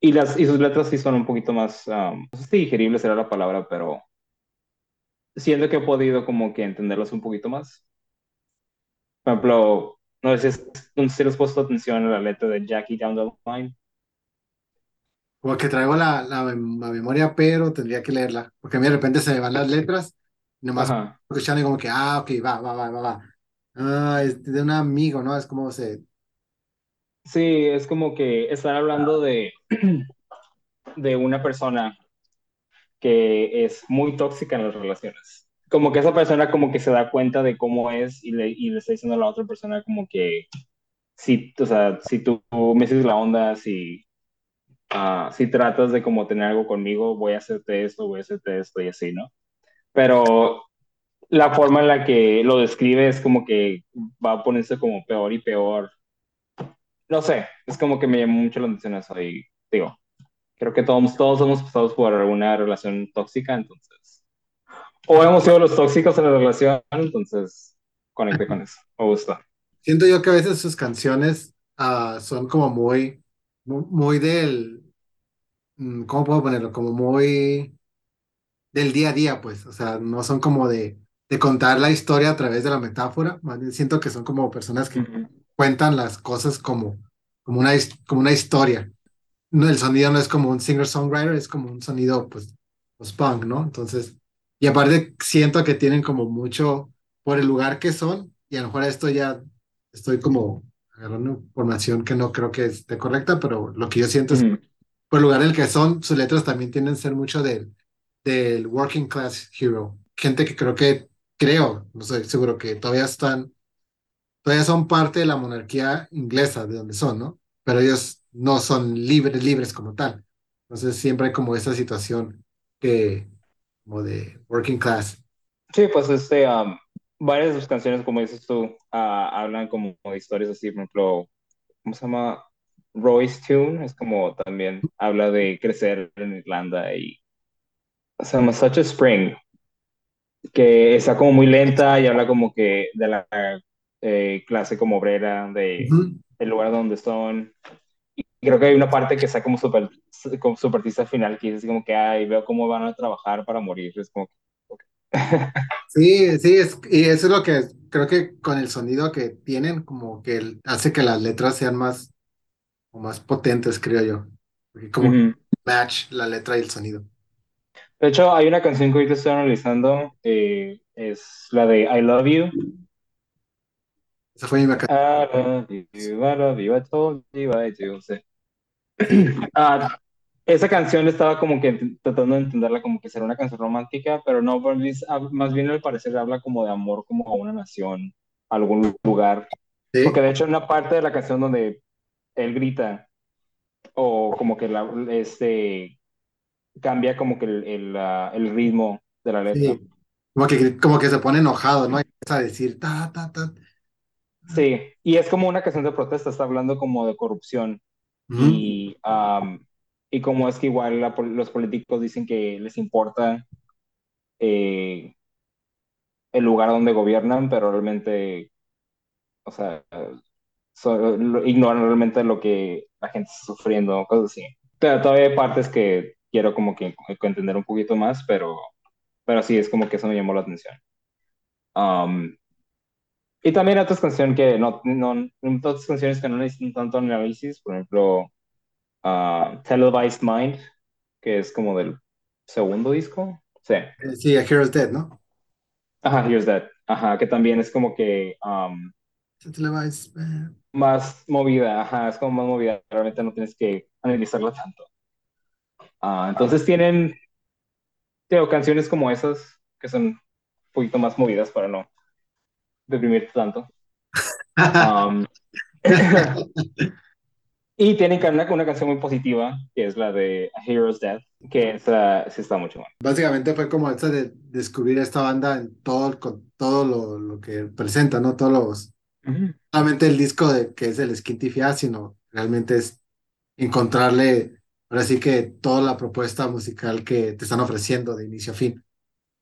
Y, las, y sus letras sí son un poquito más, um, no sé si digeribles será la palabra, pero siento que he podido como que entenderlas un poquito más. Por ejemplo, no sé si, no sé si les he puesto atención a la letra de Jackie Down the Line. Como que traigo la, la, mem- la memoria, pero tendría que leerla. Porque a mí de repente se me van las letras, y nomás Ajá. escuchando y como que, ah, ok, va, va, va, va, va. Ah, es de un amigo, ¿no? Es como se... Sí, es como que están hablando de, de una persona que es muy tóxica en las relaciones. Como que esa persona como que se da cuenta de cómo es y le, y le está diciendo a la otra persona como que si, o sea, si tú me haces la onda, si, ah, si tratas de como tener algo conmigo, voy a hacerte esto, voy a hacerte esto y así, ¿no? Pero la forma en la que lo describe es como que va a ponerse como peor y peor. No sé, es como que me llamó mucho la atención eso y digo, creo que todos, todos hemos pasado por alguna relación tóxica, entonces, o hemos sido los tóxicos en la relación, entonces conecté con eso, me gusta. Siento yo que a veces sus canciones ah, son como muy, mu- muy del, mm, ¿cómo puedo ponerlo? Como muy del día a día, pues. O sea, no son como de, de contar la historia a través de la metáfora. Más bien siento que son como personas que cuentan las cosas como, como una, como una historia. No, el sonido no es como un singer-songwriter, es como un sonido, pues, post-punk, ¿no? Entonces, y aparte siento que tienen como mucho por el lugar que son, y a lo mejor esto ya estoy como agarrando información que no creo que esté correcta, pero lo que yo siento es Ujú. por el lugar en el que son, sus letras también tienden a ser mucho del, del working class hero. Gente que creo que, creo, no estoy seguro que todavía están todavía son parte de la monarquía inglesa, de donde son, ¿no? Pero ellos no son libres, libres como tal. Entonces siempre hay como esa situación que, como de working class. Sí, pues este, um, varias de sus canciones, como dices tú, ah, hablan como de historias así, por ejemplo, ¿cómo se llama? Roy's Tune, es como también habla de crecer en Irlanda y se llama Such a Spring, que está como muy lenta y habla como que de la eh, clase como obrera, de Ujú. el lugar donde son. Creo que hay una parte que está como super, como super triste al final, que es como que, ay, veo cómo van a trabajar para morir. Es como, Sí, sí, es, y eso es lo que creo que con el sonido que tienen, como que hace que las letras sean más, o más potentes, creo yo. Porque como match la letra y el sonido. De hecho, hay una canción que ahorita estoy analizando, eh, es la de I Love You. Esa fue mi vaca- I love you, I love you, I told you I do. Sí. Ah, esa canción estaba como que tratando de entenderla como que será una canción romántica, pero no, más bien hab- más bien al parecer habla como de amor, como a una nación, a algún lugar. Sí, Porque de hecho una parte de la canción donde él grita, o como que la, este, cambia como que el, el, ah, el ritmo de la letra. sí. Como que, como que se pone enojado, ¿no? Y empieza a decir, ta, ta, ta. Sí, y es como una canción de protesta, está hablando como de corrupción Y, am, y como es que igual la los políticos dicen que les importa eh, el lugar donde gobiernan, pero realmente, o sea, so- lo- ignoran realmente lo que la gente está sufriendo, cosas así. Pero todavía hay partes que quiero como que, entender un poquito más, pero, pero sí, es como que eso me llamó la atención. Am, y también otras canciones que no, no, otras canciones que no necesitan tanto análisis, por ejemplo, ah, Televised Mind, que es como del segundo disco. Sí. Eh, Sí, A Hero's Dead, ¿no? Ajá, Here's That. Ajá, que también es como que um, Televised, eh, más movida. Ajá, es como más movida. Realmente no tienes que analizarla tanto. Ah, entonces tienen, digo, canciones como esas que son un poquito más movidas para no deprimirte tanto. Um, Y tienen una, una canción muy positiva, que es la de A Hero's Death, que esa sí está mucho más. Básicamente fue como esta de descubrir esta banda en todo, con todo lo, lo que presenta, ¿no? Todos los... Solamente el disco de, que es el Skinty sino realmente es encontrarle, ahora sí que toda la propuesta musical que te están ofreciendo de inicio a fin.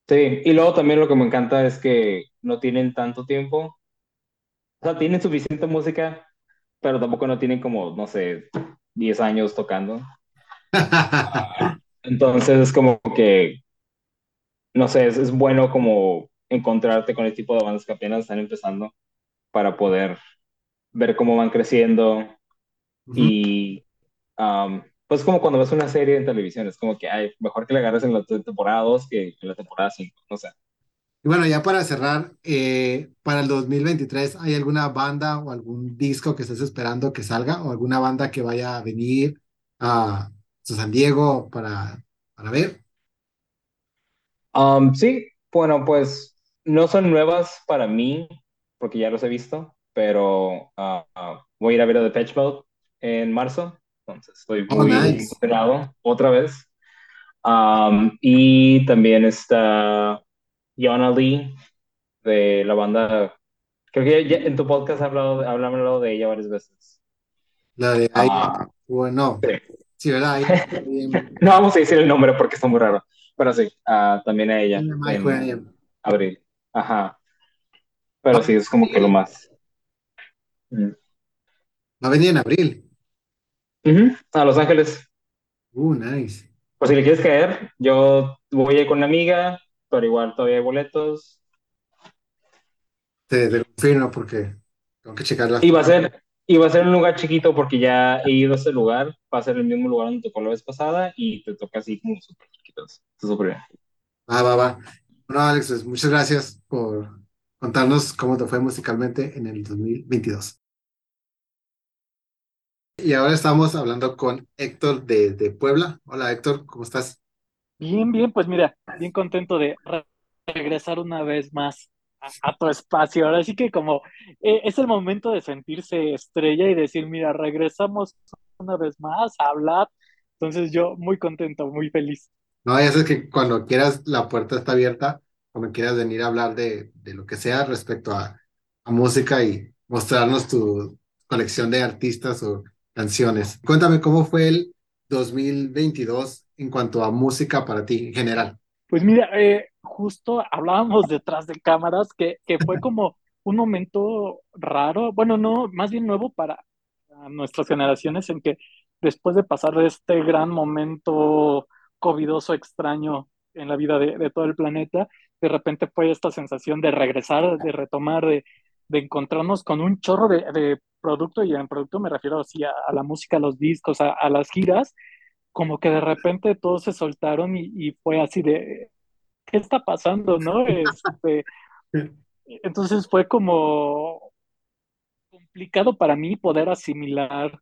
Sí, y luego también lo que me encanta es que no tienen tanto tiempo. O sea, tienen suficiente música, pero tampoco no tienen como, no sé, 10 años tocando. Entonces es como que, no sé, es, es bueno como encontrarte con el tipo de bandas que apenas están empezando para poder ver cómo van creciendo Ujú. y um, pues como cuando ves una serie en televisión, es como que, ay, mejor que le agarres en la te- temporada 2 que en la temporada 5, no sé. Y bueno, ya para cerrar, eh, para el 2023, ¿hay alguna banda o algún disco que estés esperando que salga? ¿O alguna banda que vaya a venir a San Diego para, para ver? Um, sí, bueno, pues no son nuevas para mí, porque ya los he visto, pero ah, ah, voy a ir a ver a Depeche Mode en marzo, entonces estoy Oh, muy nice. emocionado otra vez. Um, y también está Yana Lee de la banda, creo que ya- en tu podcast hablado, han hablado de ella varias veces. La de ahí, Ah, bueno, sí. sí, ¿verdad? Ahí, No vamos a decir el nombre porque está muy raro, pero sí, ah, también a ella en abril. Ajá. Pero sí, es como que lo más. Mm. Va a venir en abril. Ujú, A Los Ángeles. Uh, nice. Pues si le quieres caer, yo voy a ir con una amiga, pero igual todavía hay boletos. Te, te confirmo porque tengo que checar las Y va a ser, y va a ser un lugar chiquito porque ya he ido a ese lugar. Va a ser el mismo lugar donde tocó la vez pasada y te toca así como súper chiquitos. Está súper bien. Va, va, va. Bueno, Alex, pues, muchas gracias por contarnos cómo te fue musicalmente en el 2022. Y ahora estamos hablando con Héctor de, de Puebla. Hola, Héctor, ¿cómo estás? Bien, bien, pues mira, bien contento de re- regresar una vez más a, a tu espacio. Ahora sí que como eh, es el momento de sentirse estrella y decir, mira, regresamos una vez más a hablar. Entonces yo muy contento, muy feliz. No, ya sabes que cuando quieras, la puerta está abierta, cuando quieras venir a hablar de, de lo que sea respecto a, a música y mostrarnos tu colección de artistas o canciones. Cuéntame cómo fue el 2022 en cuanto a música para ti en general. Pues mira, eh, justo hablábamos detrás de cámaras que, que fue como un momento raro, bueno, no, más bien nuevo para, nuestras generaciones en que después de pasar este gran momento covidoso extraño en la vida de, de todo el planeta, de repente fue esta sensación de regresar, de retomar, de, de encontrarnos con un chorro de, de producto, y en producto me refiero así a, a la música, a los discos, a, a las giras, como que de repente todos se soltaron y, y fue así de, ¿qué está pasando, no? Este, entonces fue como complicado para mí poder asimilar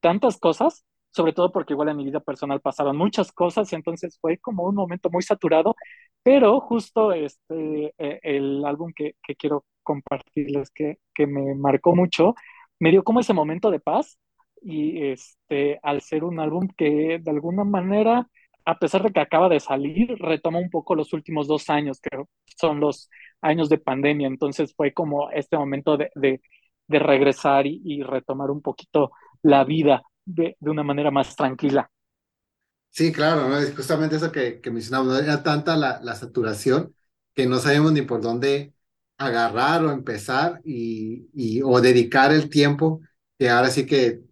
tantas cosas, sobre todo porque igual en mi vida personal pasaron muchas cosas, entonces fue como un momento muy saturado, pero justo este, eh, el álbum que, que quiero compartirles que, que me marcó mucho, me dio como ese momento de paz y este, al ser un álbum que de alguna manera, a pesar de que acaba de salir, retoma un poco los últimos dos años, que son los años de pandemia, entonces fue como este momento de, de, de regresar y, y retomar un poquito la vida de, de, una manera más tranquila. Sí, claro, ¿no? Es justamente eso que, que mencionamos, ¿no? era tanta la, la, saturación que no sabíamos ni por dónde agarrar o empezar y, y, o dedicar el tiempo, que ahora sí que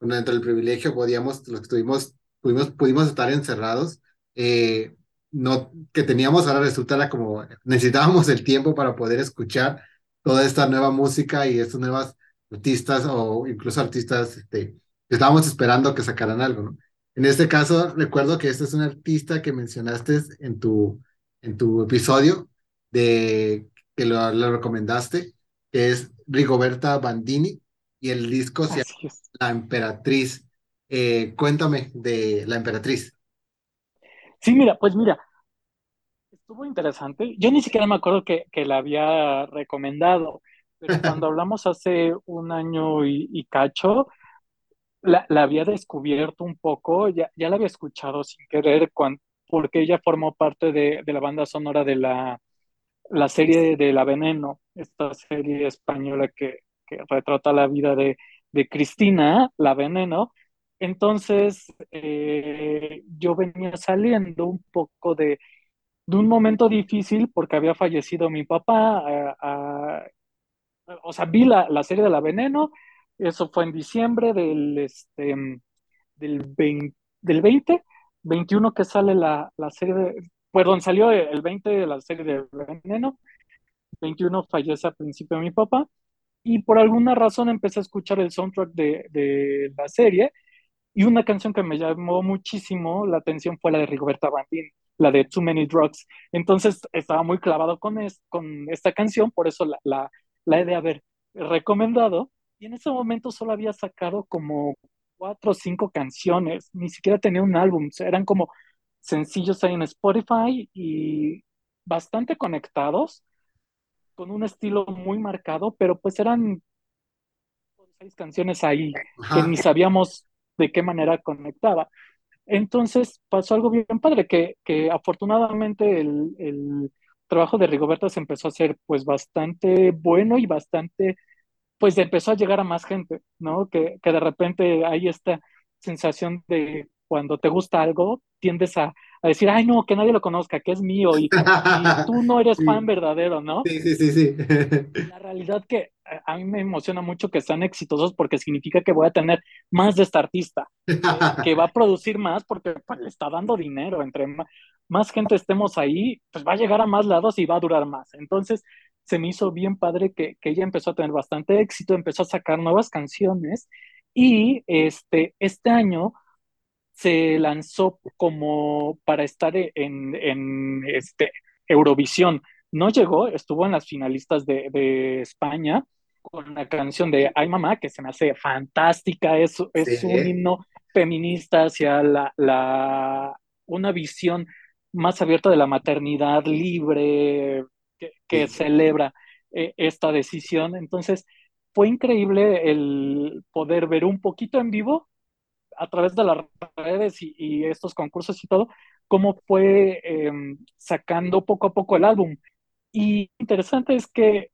bueno, dentro del privilegio podíamos, los que tuvimos, pudimos, pudimos estar encerrados, eh, no, que teníamos, ahora resulta como necesitábamos el tiempo para poder escuchar toda esta nueva música y estas nuevas artistas o incluso artistas este, que estábamos esperando que sacaran algo, ¿no? En este caso, recuerdo que este es un artista que mencionaste en tu, en tu episodio, de que lo, lo recomendaste, que es Rigoberta Bandini, y el disco se llama es. La Emperatriz. Eh, cuéntame de La Emperatriz. Sí, mira, pues mira, estuvo interesante. Yo ni siquiera me acuerdo que, que la había recomendado, pero cuando hablamos hace un año y, y cacho, la, la había descubierto un poco, ya, ya la había escuchado sin querer, cuan- porque ella formó parte de, de la banda sonora de la, la serie de La Veneno, esta serie española que, que retrata la vida de, de Cristina, La Veneno. Entonces, eh, yo venía saliendo un poco de, de un momento difícil porque había fallecido mi papá. o sea, vi la, la serie de La Veneno, eso fue en diciembre del, este, del 20, del 20, 21 que sale la, la serie de, perdón, salió el 20 de la serie de Veneno, 21 fallece a principio mi papá, y por alguna razón empecé a escuchar el soundtrack de, de la serie, y una canción que me llamó muchísimo la atención fue la de Rigoberta Bandini, la de Too Many Drugs. Entonces estaba muy clavado con, es, con esta canción, por eso la, la, la he de haber recomendado. Y en ese momento solo había sacado como cuatro o cinco canciones, ni siquiera tenía un álbum, eran como sencillos ahí en Spotify y bastante conectados, con un estilo muy marcado, pero pues eran seis canciones ahí que ni sabíamos de qué manera conectaba. Entonces pasó algo bien padre, que, que afortunadamente el, el trabajo de Rigoberta se empezó a hacer pues bastante bueno y bastante pues empezó a llegar a más gente, ¿no? Que, que de repente hay esta sensación de cuando te gusta algo, tiendes a, a decir, ay, no, que nadie lo conozca, que es mío, y, y tú no eres fan Sí, verdadero, ¿no? sí, sí, sí, sí. La realidad que a, mí me emociona mucho que sean exitosos porque significa que voy a tener más de esta artista, que, que va a producir más porque pues, le está dando dinero. Entre ma- más gente estemos ahí, pues va a llegar a más lados y va a durar más. Entonces, se me hizo bien padre que, que ella empezó a tener bastante éxito, empezó a sacar nuevas canciones y este, este año se lanzó como para estar en, en este, Eurovisión. No llegó, estuvo en las finalistas de, de España con la canción de Ay Mamá, que se me hace fantástica, es, es un himno feminista hacia la, la, una visión más abierta de la maternidad libre, que, que sí. celebra eh, esta decisión. Entonces, fue increíble el poder ver un poquito en vivo a través de las redes y, y estos concursos y todo, cómo fue eh, sacando poco a poco el álbum. Y interesante es que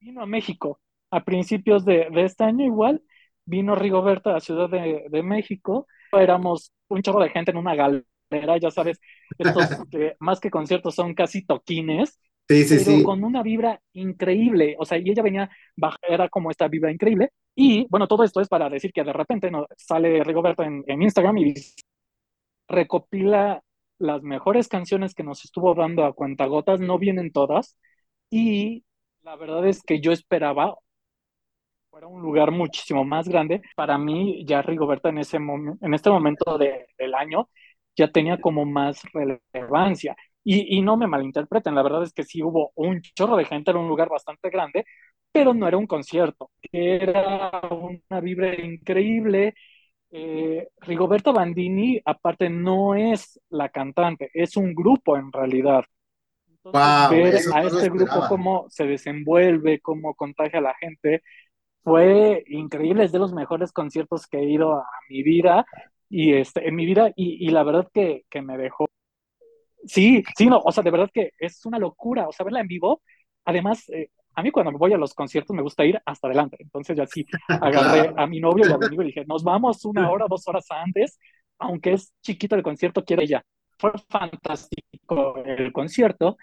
vino a México a principios de, de este año igual, vino Rigoberto a la Ciudad de, de México, éramos un chorro de gente en una galera, ya sabes, estos que más que conciertos son casi toquines, Sí, sí, pero sí. con una vibra increíble, o sea, y ella venía, baja, era como esta vibra increíble, y bueno, todo esto es para decir que de repente no, sale Rigoberto en, en Instagram y recopila las mejores canciones que nos estuvo dando a cuentagotas, no vienen todas, y la verdad es que yo esperaba fuera un lugar muchísimo más grande. Para mí, ya Rigoberta en, ese en este momento de, del año ya tenía como más relevancia. Y, y, no me malinterpreten, la verdad es que sí hubo un chorro de gente, era un lugar bastante grande, pero no era un concierto, era una vibra increíble. Eh, Rigoberta Bandini, aparte, no es la cantante, es un grupo en realidad. Entonces, Wow, ver a este grupo esperaba. cómo se desenvuelve, cómo contagia a la gente, fue increíble, es de los mejores conciertos que he ido a mi vida y este, en mi vida y, y la verdad que, que, me dejó. Sí, sí, no, o sea, de verdad que es una locura, o sea, verla en vivo. Además, eh, a mí cuando voy a los conciertos me gusta ir hasta adelante, entonces ya sí, agarré a mi novio y a mi amigo y dije, nos vamos una hora, dos horas antes, aunque es chiquito el concierto, quiero ella. Fue fantástico el concierto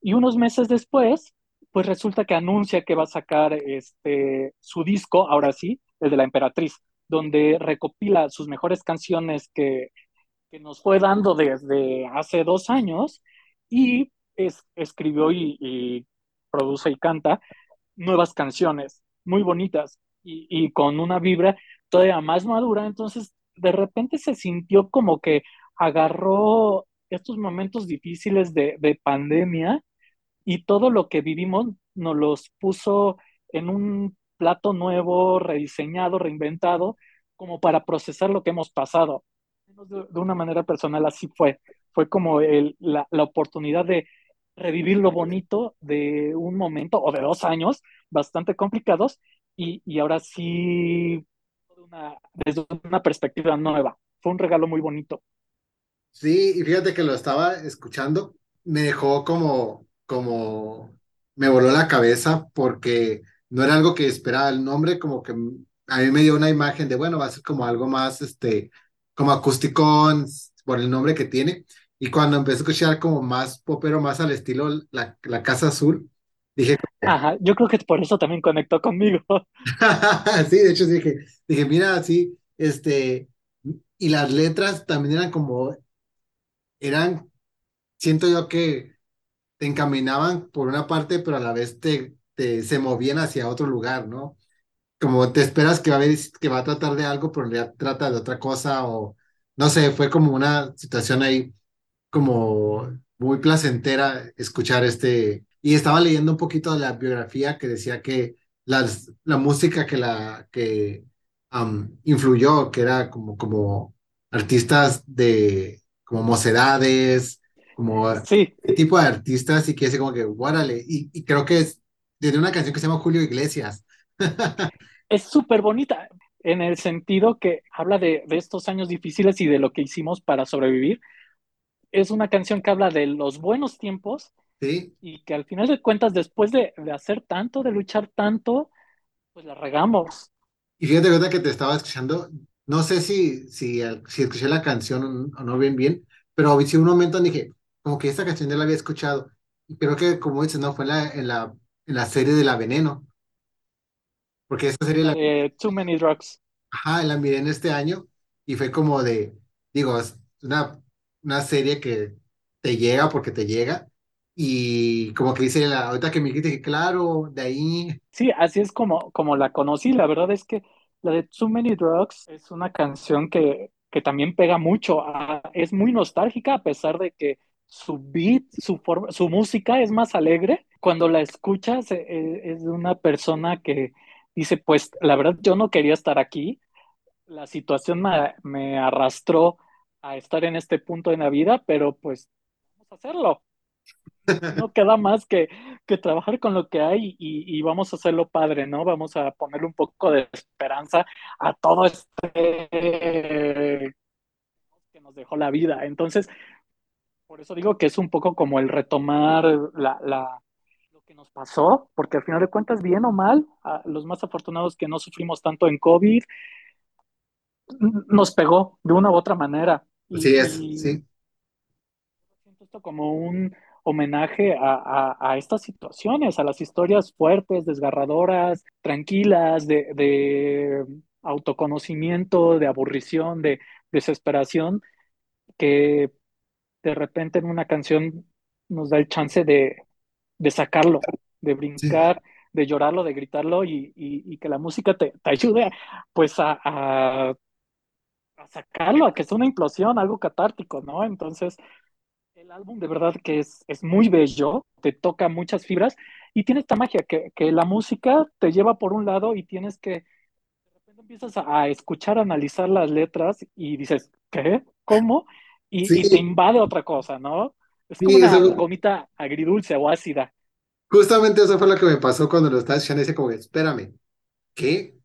y unos meses después pues resulta que anuncia que va a sacar este, su disco, ahora sí, el de la Emperatriz, donde recopila sus mejores canciones que, que nos fue dando desde hace dos años y es, escribió y, y, produce y canta nuevas canciones muy bonitas y, y, con una vibra todavía más madura. Entonces, de repente se sintió como que agarró estos momentos difíciles de, de pandemia y todo lo que vivimos nos los puso en un plato nuevo, rediseñado, reinventado, como para procesar lo que hemos pasado. De, una manera personal así fue. Fue como el, la, la, oportunidad de revivir lo bonito de un momento o de dos años bastante complicados y, y ahora sí desde una perspectiva nueva. Fue un regalo muy bonito. Sí, y fíjate que lo estaba escuchando, me dejó como, como, me voló la cabeza porque no era algo que esperaba el nombre, como que a mí me dio una imagen de, bueno, va a ser como algo más, este, como acústicón, por el nombre que tiene. Y cuando empecé a escuchar como más popero, más al estilo La, la Casa Azul, dije... Ajá, yo creo que por eso también conectó conmigo. sí, de hecho dije, dije, mira, sí, este, y las letras también eran como, eran, siento yo que te encaminaban por una parte, pero a la vez te, te se movían hacia otro lugar, ¿no? Como te esperas que va a, ver, que va a tratar de algo, pero en realidad trata de otra cosa, o no sé, fue como una situación ahí como muy placentera escuchar este, y estaba leyendo un poquito de la biografía que decía que las, la música que la que influyó, que era como, como artistas de como mocedades, como sí. tipo de artistas y que es como que, guárale, y, y creo que es de una canción que se llama Julio Iglesias. Es súper bonita en el sentido que habla de, de, estos años difíciles y de lo que hicimos para sobrevivir. Es una canción que habla de los buenos tiempos ¿Sí? y que al final de cuentas, después de, de hacer tanto, de luchar tanto, pues la regamos. Y fíjate, verdad que te estaba escuchando, no sé si, si, si escuché la canción o no bien bien, pero hice un momento dije, como que esta canción ya la había escuchado. Y creo que, como dices, no, fue en la, en la, en la serie de La Veneno. Porque esta serie la... Eh, too Many Drugs. Ajá, la miré en este año y fue como de, digo, es una, una serie que te llega porque te llega. Y como que dice, la, ahorita que me dijiste que claro, de ahí. Sí, así es como, como la conocí. La verdad es que la de Too Many Drugs es una canción que, que también pega mucho. A, es muy nostálgica a pesar de que su beat, su, forma, su música es más alegre. Cuando la escuchas eh, es de una persona que dice, pues la verdad yo no quería estar aquí. La situación me, me arrastró a estar en este punto de la vida, pero pues vamos a hacerlo no queda más que, que, trabajar con lo que hay y, y, vamos a hacerlo padre, ¿no? Vamos a ponerle un poco de esperanza a todo este que nos dejó la vida. Entonces, por eso digo que es un poco como el retomar la, la, que nos pasó, porque al final de cuentas, bien o mal, a los más afortunados que no sufrimos tanto en COVID, nos pegó de una u otra manera. Así es, sí. Siento esto como un homenaje a, a, a, estas situaciones, a las historias fuertes, desgarradoras, tranquilas, de, de autoconocimiento, de aburrición, de desesperación, que de repente en una canción nos da el chance de, de sacarlo, de brincar, sí. de llorarlo, de gritarlo y, y, y que la música te, te ayude pues a, a, a, sacarlo, a que sea una implosión, algo catártico, ¿no? Entonces, el álbum de verdad que es, es muy bello, te toca muchas fibras y tiene esta magia que, que la música te lleva por un lado y tienes que, de repente empiezas a, a escuchar, a analizar las letras y dices, ¿qué? ¿Cómo? Y, sí. y, te invade otra cosa, ¿no? Es como sí, una eso... gomita agridulce o ácida. Justamente eso fue lo que me pasó cuando lo estaba escuchando. Dice como, espérame, ¿qué?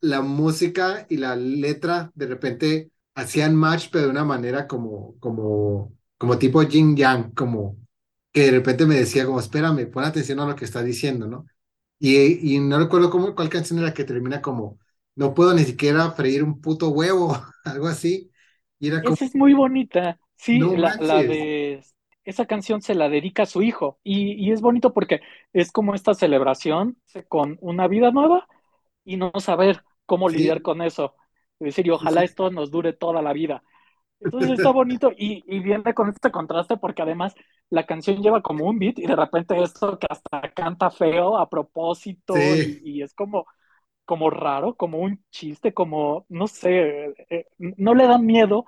La música y la letra de repente hacían match, pero de una manera como, como, como tipo yin yang, como que de repente me decía como, espérame, pon atención a lo que está diciendo, ¿no? Y, y no recuerdo cómo, cuál canción era que termina como, no puedo ni siquiera freír un puto huevo, algo así. Y era como, Esa es muy bonita. Sí, no la, la, de esa canción se la dedica a su hijo y, y, es bonito porque es como esta celebración con una vida nueva y no saber cómo sí. lidiar con eso. Es decir, y ojalá sí. esto nos dure toda la vida. Entonces está bonito y, y, viene con este contraste porque además la canción lleva como un beat y de repente esto que hasta canta feo a propósito y, y es como, como raro, como un chiste, como, no sé, eh, no le da miedo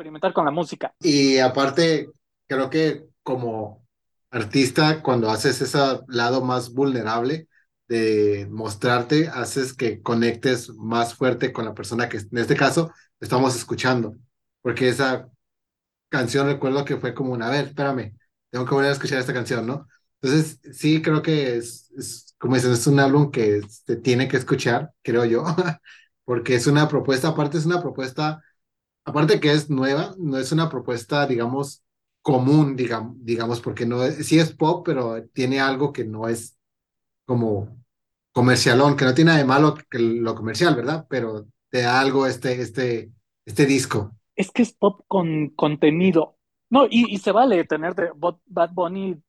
experimentar con la música. Y aparte, creo que como artista, cuando haces ese lado más vulnerable de mostrarte, haces que conectes más fuerte con la persona que en este caso estamos escuchando. Porque esa canción recuerdo que fue como una, a ver, espérame, tengo que volver a escuchar esta canción, ¿no? Entonces, sí, creo que es, es como dices, es un álbum que se tiene que escuchar, creo yo. porque es una propuesta, aparte es una propuesta, aparte que es nueva, no es una propuesta, digamos, común, digamos, digamos porque no es, sí es pop, pero tiene algo que no es como comercialón, que no tiene nada de malo que lo comercial, ¿verdad? Pero te da algo este, este, este disco. Es que es pop con contenido. No, y, se vale tener de Bad Bunny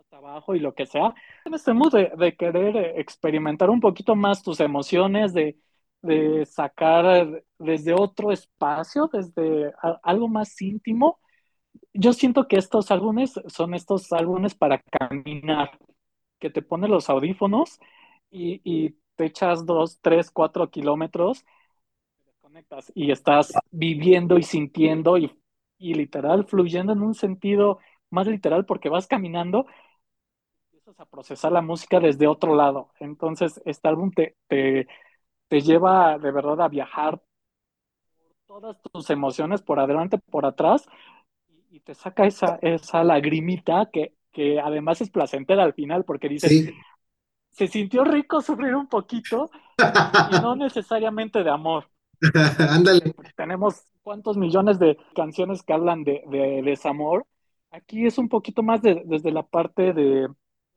hasta abajo y lo que sea. En este de, de querer experimentar un poquito más tus emociones, de, de sacar desde otro espacio, desde algo más íntimo. Yo siento que estos álbumes son estos álbumes para caminar, que te pones los audífonos y, te echas dos, tres, cuatro kilómetros, y estás viviendo y sintiendo y, y literal fluyendo en un sentido más literal porque vas caminando empiezas a procesar la música desde otro lado. Entonces, este álbum te, te, te lleva de verdad a viajar todas tus emociones por adelante, por atrás y, y te saca esa, esa lagrimita que, que además es placentera al final porque dices, Sí, se sintió rico sufrir un poquito y no necesariamente de amor. ándale, Tenemos cuántos millones de canciones que hablan de, de desamor. Aquí es un poquito más de- desde la parte de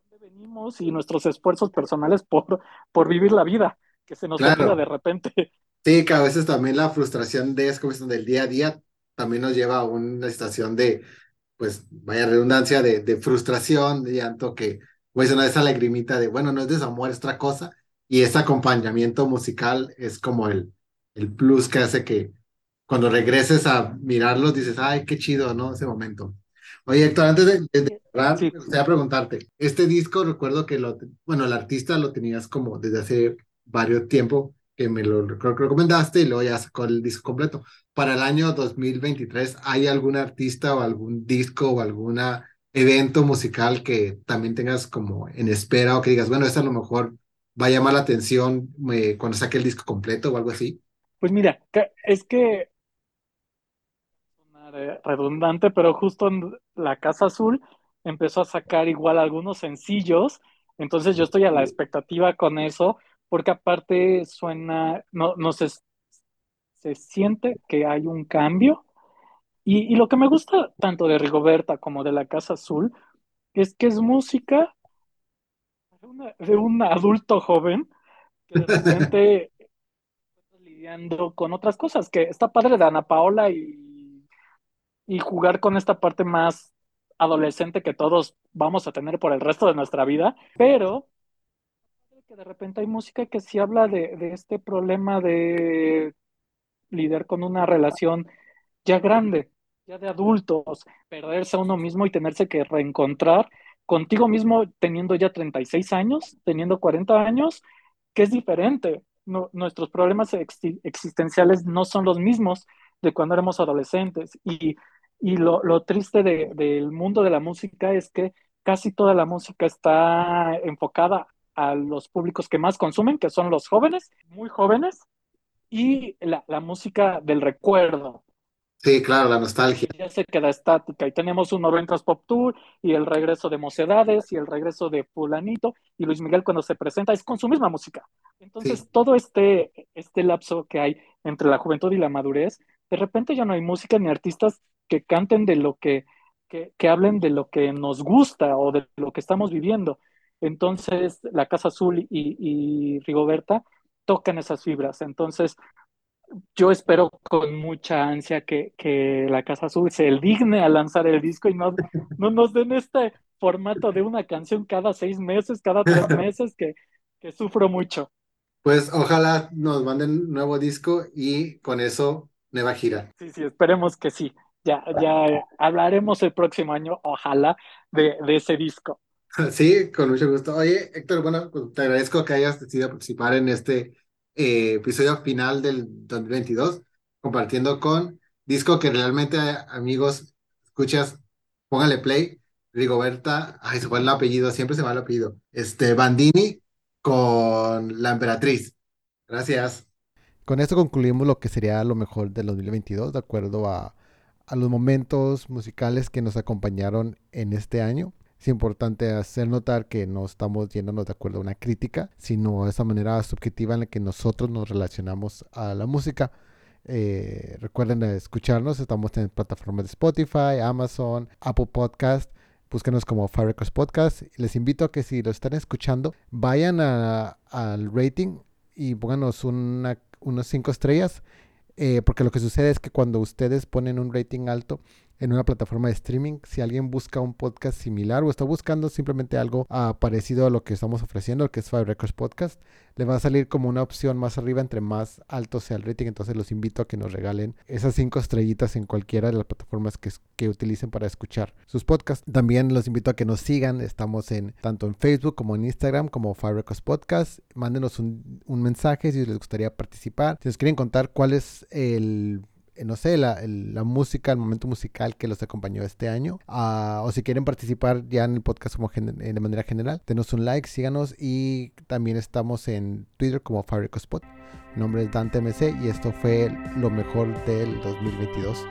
dónde venimos y nuestros esfuerzos personales por, por vivir la vida, que se nos Claro. de repente. Sí, que a veces también la frustración de, es como del día a día también nos lleva a una situación de, pues, vaya redundancia, de, de frustración, de llanto, que, pues, una esa lagrimita de, bueno, no es desamor, es otra cosa, y ese acompañamiento musical es como el, el plus que hace que cuando regreses a mirarlos dices, ay, qué chido, ¿no? Ese momento. Oye, Héctor, antes de, de- de cerrar, Sí. me gustaría preguntarte, este disco recuerdo que lo, bueno, el artista lo tenías como desde hace varios tiempo, que me lo recomendaste y luego ya sacó el disco completo. Para el año 2023, ¿hay algún artista o algún disco o algún evento musical que también tengas como en espera o que digas, bueno, este a lo mejor va a llamar la atención eh, cuando saque el disco completo o algo así? Pues mira, es que redundante, pero justo en la Casa Azul empezó a sacar igual algunos sencillos, entonces yo estoy a la expectativa con eso, porque aparte suena, no, no se, se siente que hay un cambio. Y, y lo que me gusta tanto de Rigoberta como de la Casa Azul es que es música de, una- de un adulto joven que de repente está lidiando con otras cosas, que está padre de Ana Paola y, y jugar con esta parte más adolescente que todos vamos a tener por el resto de nuestra vida, pero que de repente hay música que sí habla de, este problema de lidiar con una relación ya grande, ya de adultos, perderse a uno mismo y tenerse que reencontrar contigo mismo teniendo ya 36 años, teniendo 40 años, que es diferente. Nuestros problemas ex existenciales no son los mismos de cuando éramos adolescentes. Y, y lo, triste de, del mundo de la música es que casi toda la música está enfocada a los públicos que más consumen, que son los jóvenes, muy jóvenes, y la, la música del recuerdo. Sí, claro, la nostalgia. Ya se queda estática y tenemos un 90s Pop Tour y el regreso de Mocedades y el regreso de Fulanito y Luis Miguel cuando se presenta es con su misma música. Entonces, sí. todo este, este lapso que hay entre la juventud y la madurez, de repente ya no hay música ni artistas que canten de lo que, que, que hablen de lo que nos gusta o de lo que estamos viviendo. Entonces, la Casa Azul y, y Rigoberta tocan esas fibras. Entonces, yo espero con mucha ansia que, que, la Casa Azul se digne a lanzar el disco y no, no nos den este formato de una canción cada seis meses, cada tres meses, que, que sufro mucho. Pues ojalá nos manden nuevo disco y con eso nueva gira. Sí, sí, esperemos que sí. Ya, ya hablaremos el próximo año, ojalá, de, de ese disco. Sí, con mucho gusto. Oye, Héctor, bueno, pues te agradezco que hayas decidido participar en este eh, episodio final del 2022, compartiendo con disco que realmente, amigos, escuchas, póngale play. Rigoberta, ay, se fue el apellido, siempre se va el apellido. Este, Bandini con La Emperatriz. Gracias. Con esto concluimos lo que sería lo mejor del 2022, de acuerdo a, a los momentos musicales que nos acompañaron en este año. Es importante hacer notar que no estamos yéndonos de acuerdo a una crítica, sino a esa manera subjetiva en la que nosotros nos relacionamos a la música. Eh, recuerden escucharnos, estamos en plataformas de Spotify, Amazon, Apple Podcast. Búsquenos como Fire Records Podcast. Les invito a que si lo están escuchando, vayan al rating y pónganos una, unos 5 estrellas. eh, porque lo que sucede es que cuando ustedes ponen un rating alto en una plataforma de streaming, si alguien busca un podcast similar o está buscando simplemente algo ah, parecido a lo que estamos ofreciendo, que es Five Records Podcast, le va a salir como una opción más arriba entre más alto sea el rating. Entonces los invito a que nos regalen esas cinco estrellitas en cualquiera de las plataformas que, que utilicen para escuchar sus podcasts. También los invito a que nos sigan. Estamos en tanto en Facebook como en Instagram como Five Records Podcast. Mándenos un, un mensaje si les gustaría participar. Si nos quieren contar cuál es el no sé, la, la música, el momento musical que los acompañó este año. Ah, o si quieren participar ya en el podcast como eh, de manera general, denos un like, síganos y también estamos en Twitter como Fire Spot. Mi nombre es Dante MC y esto fue lo mejor del 2022.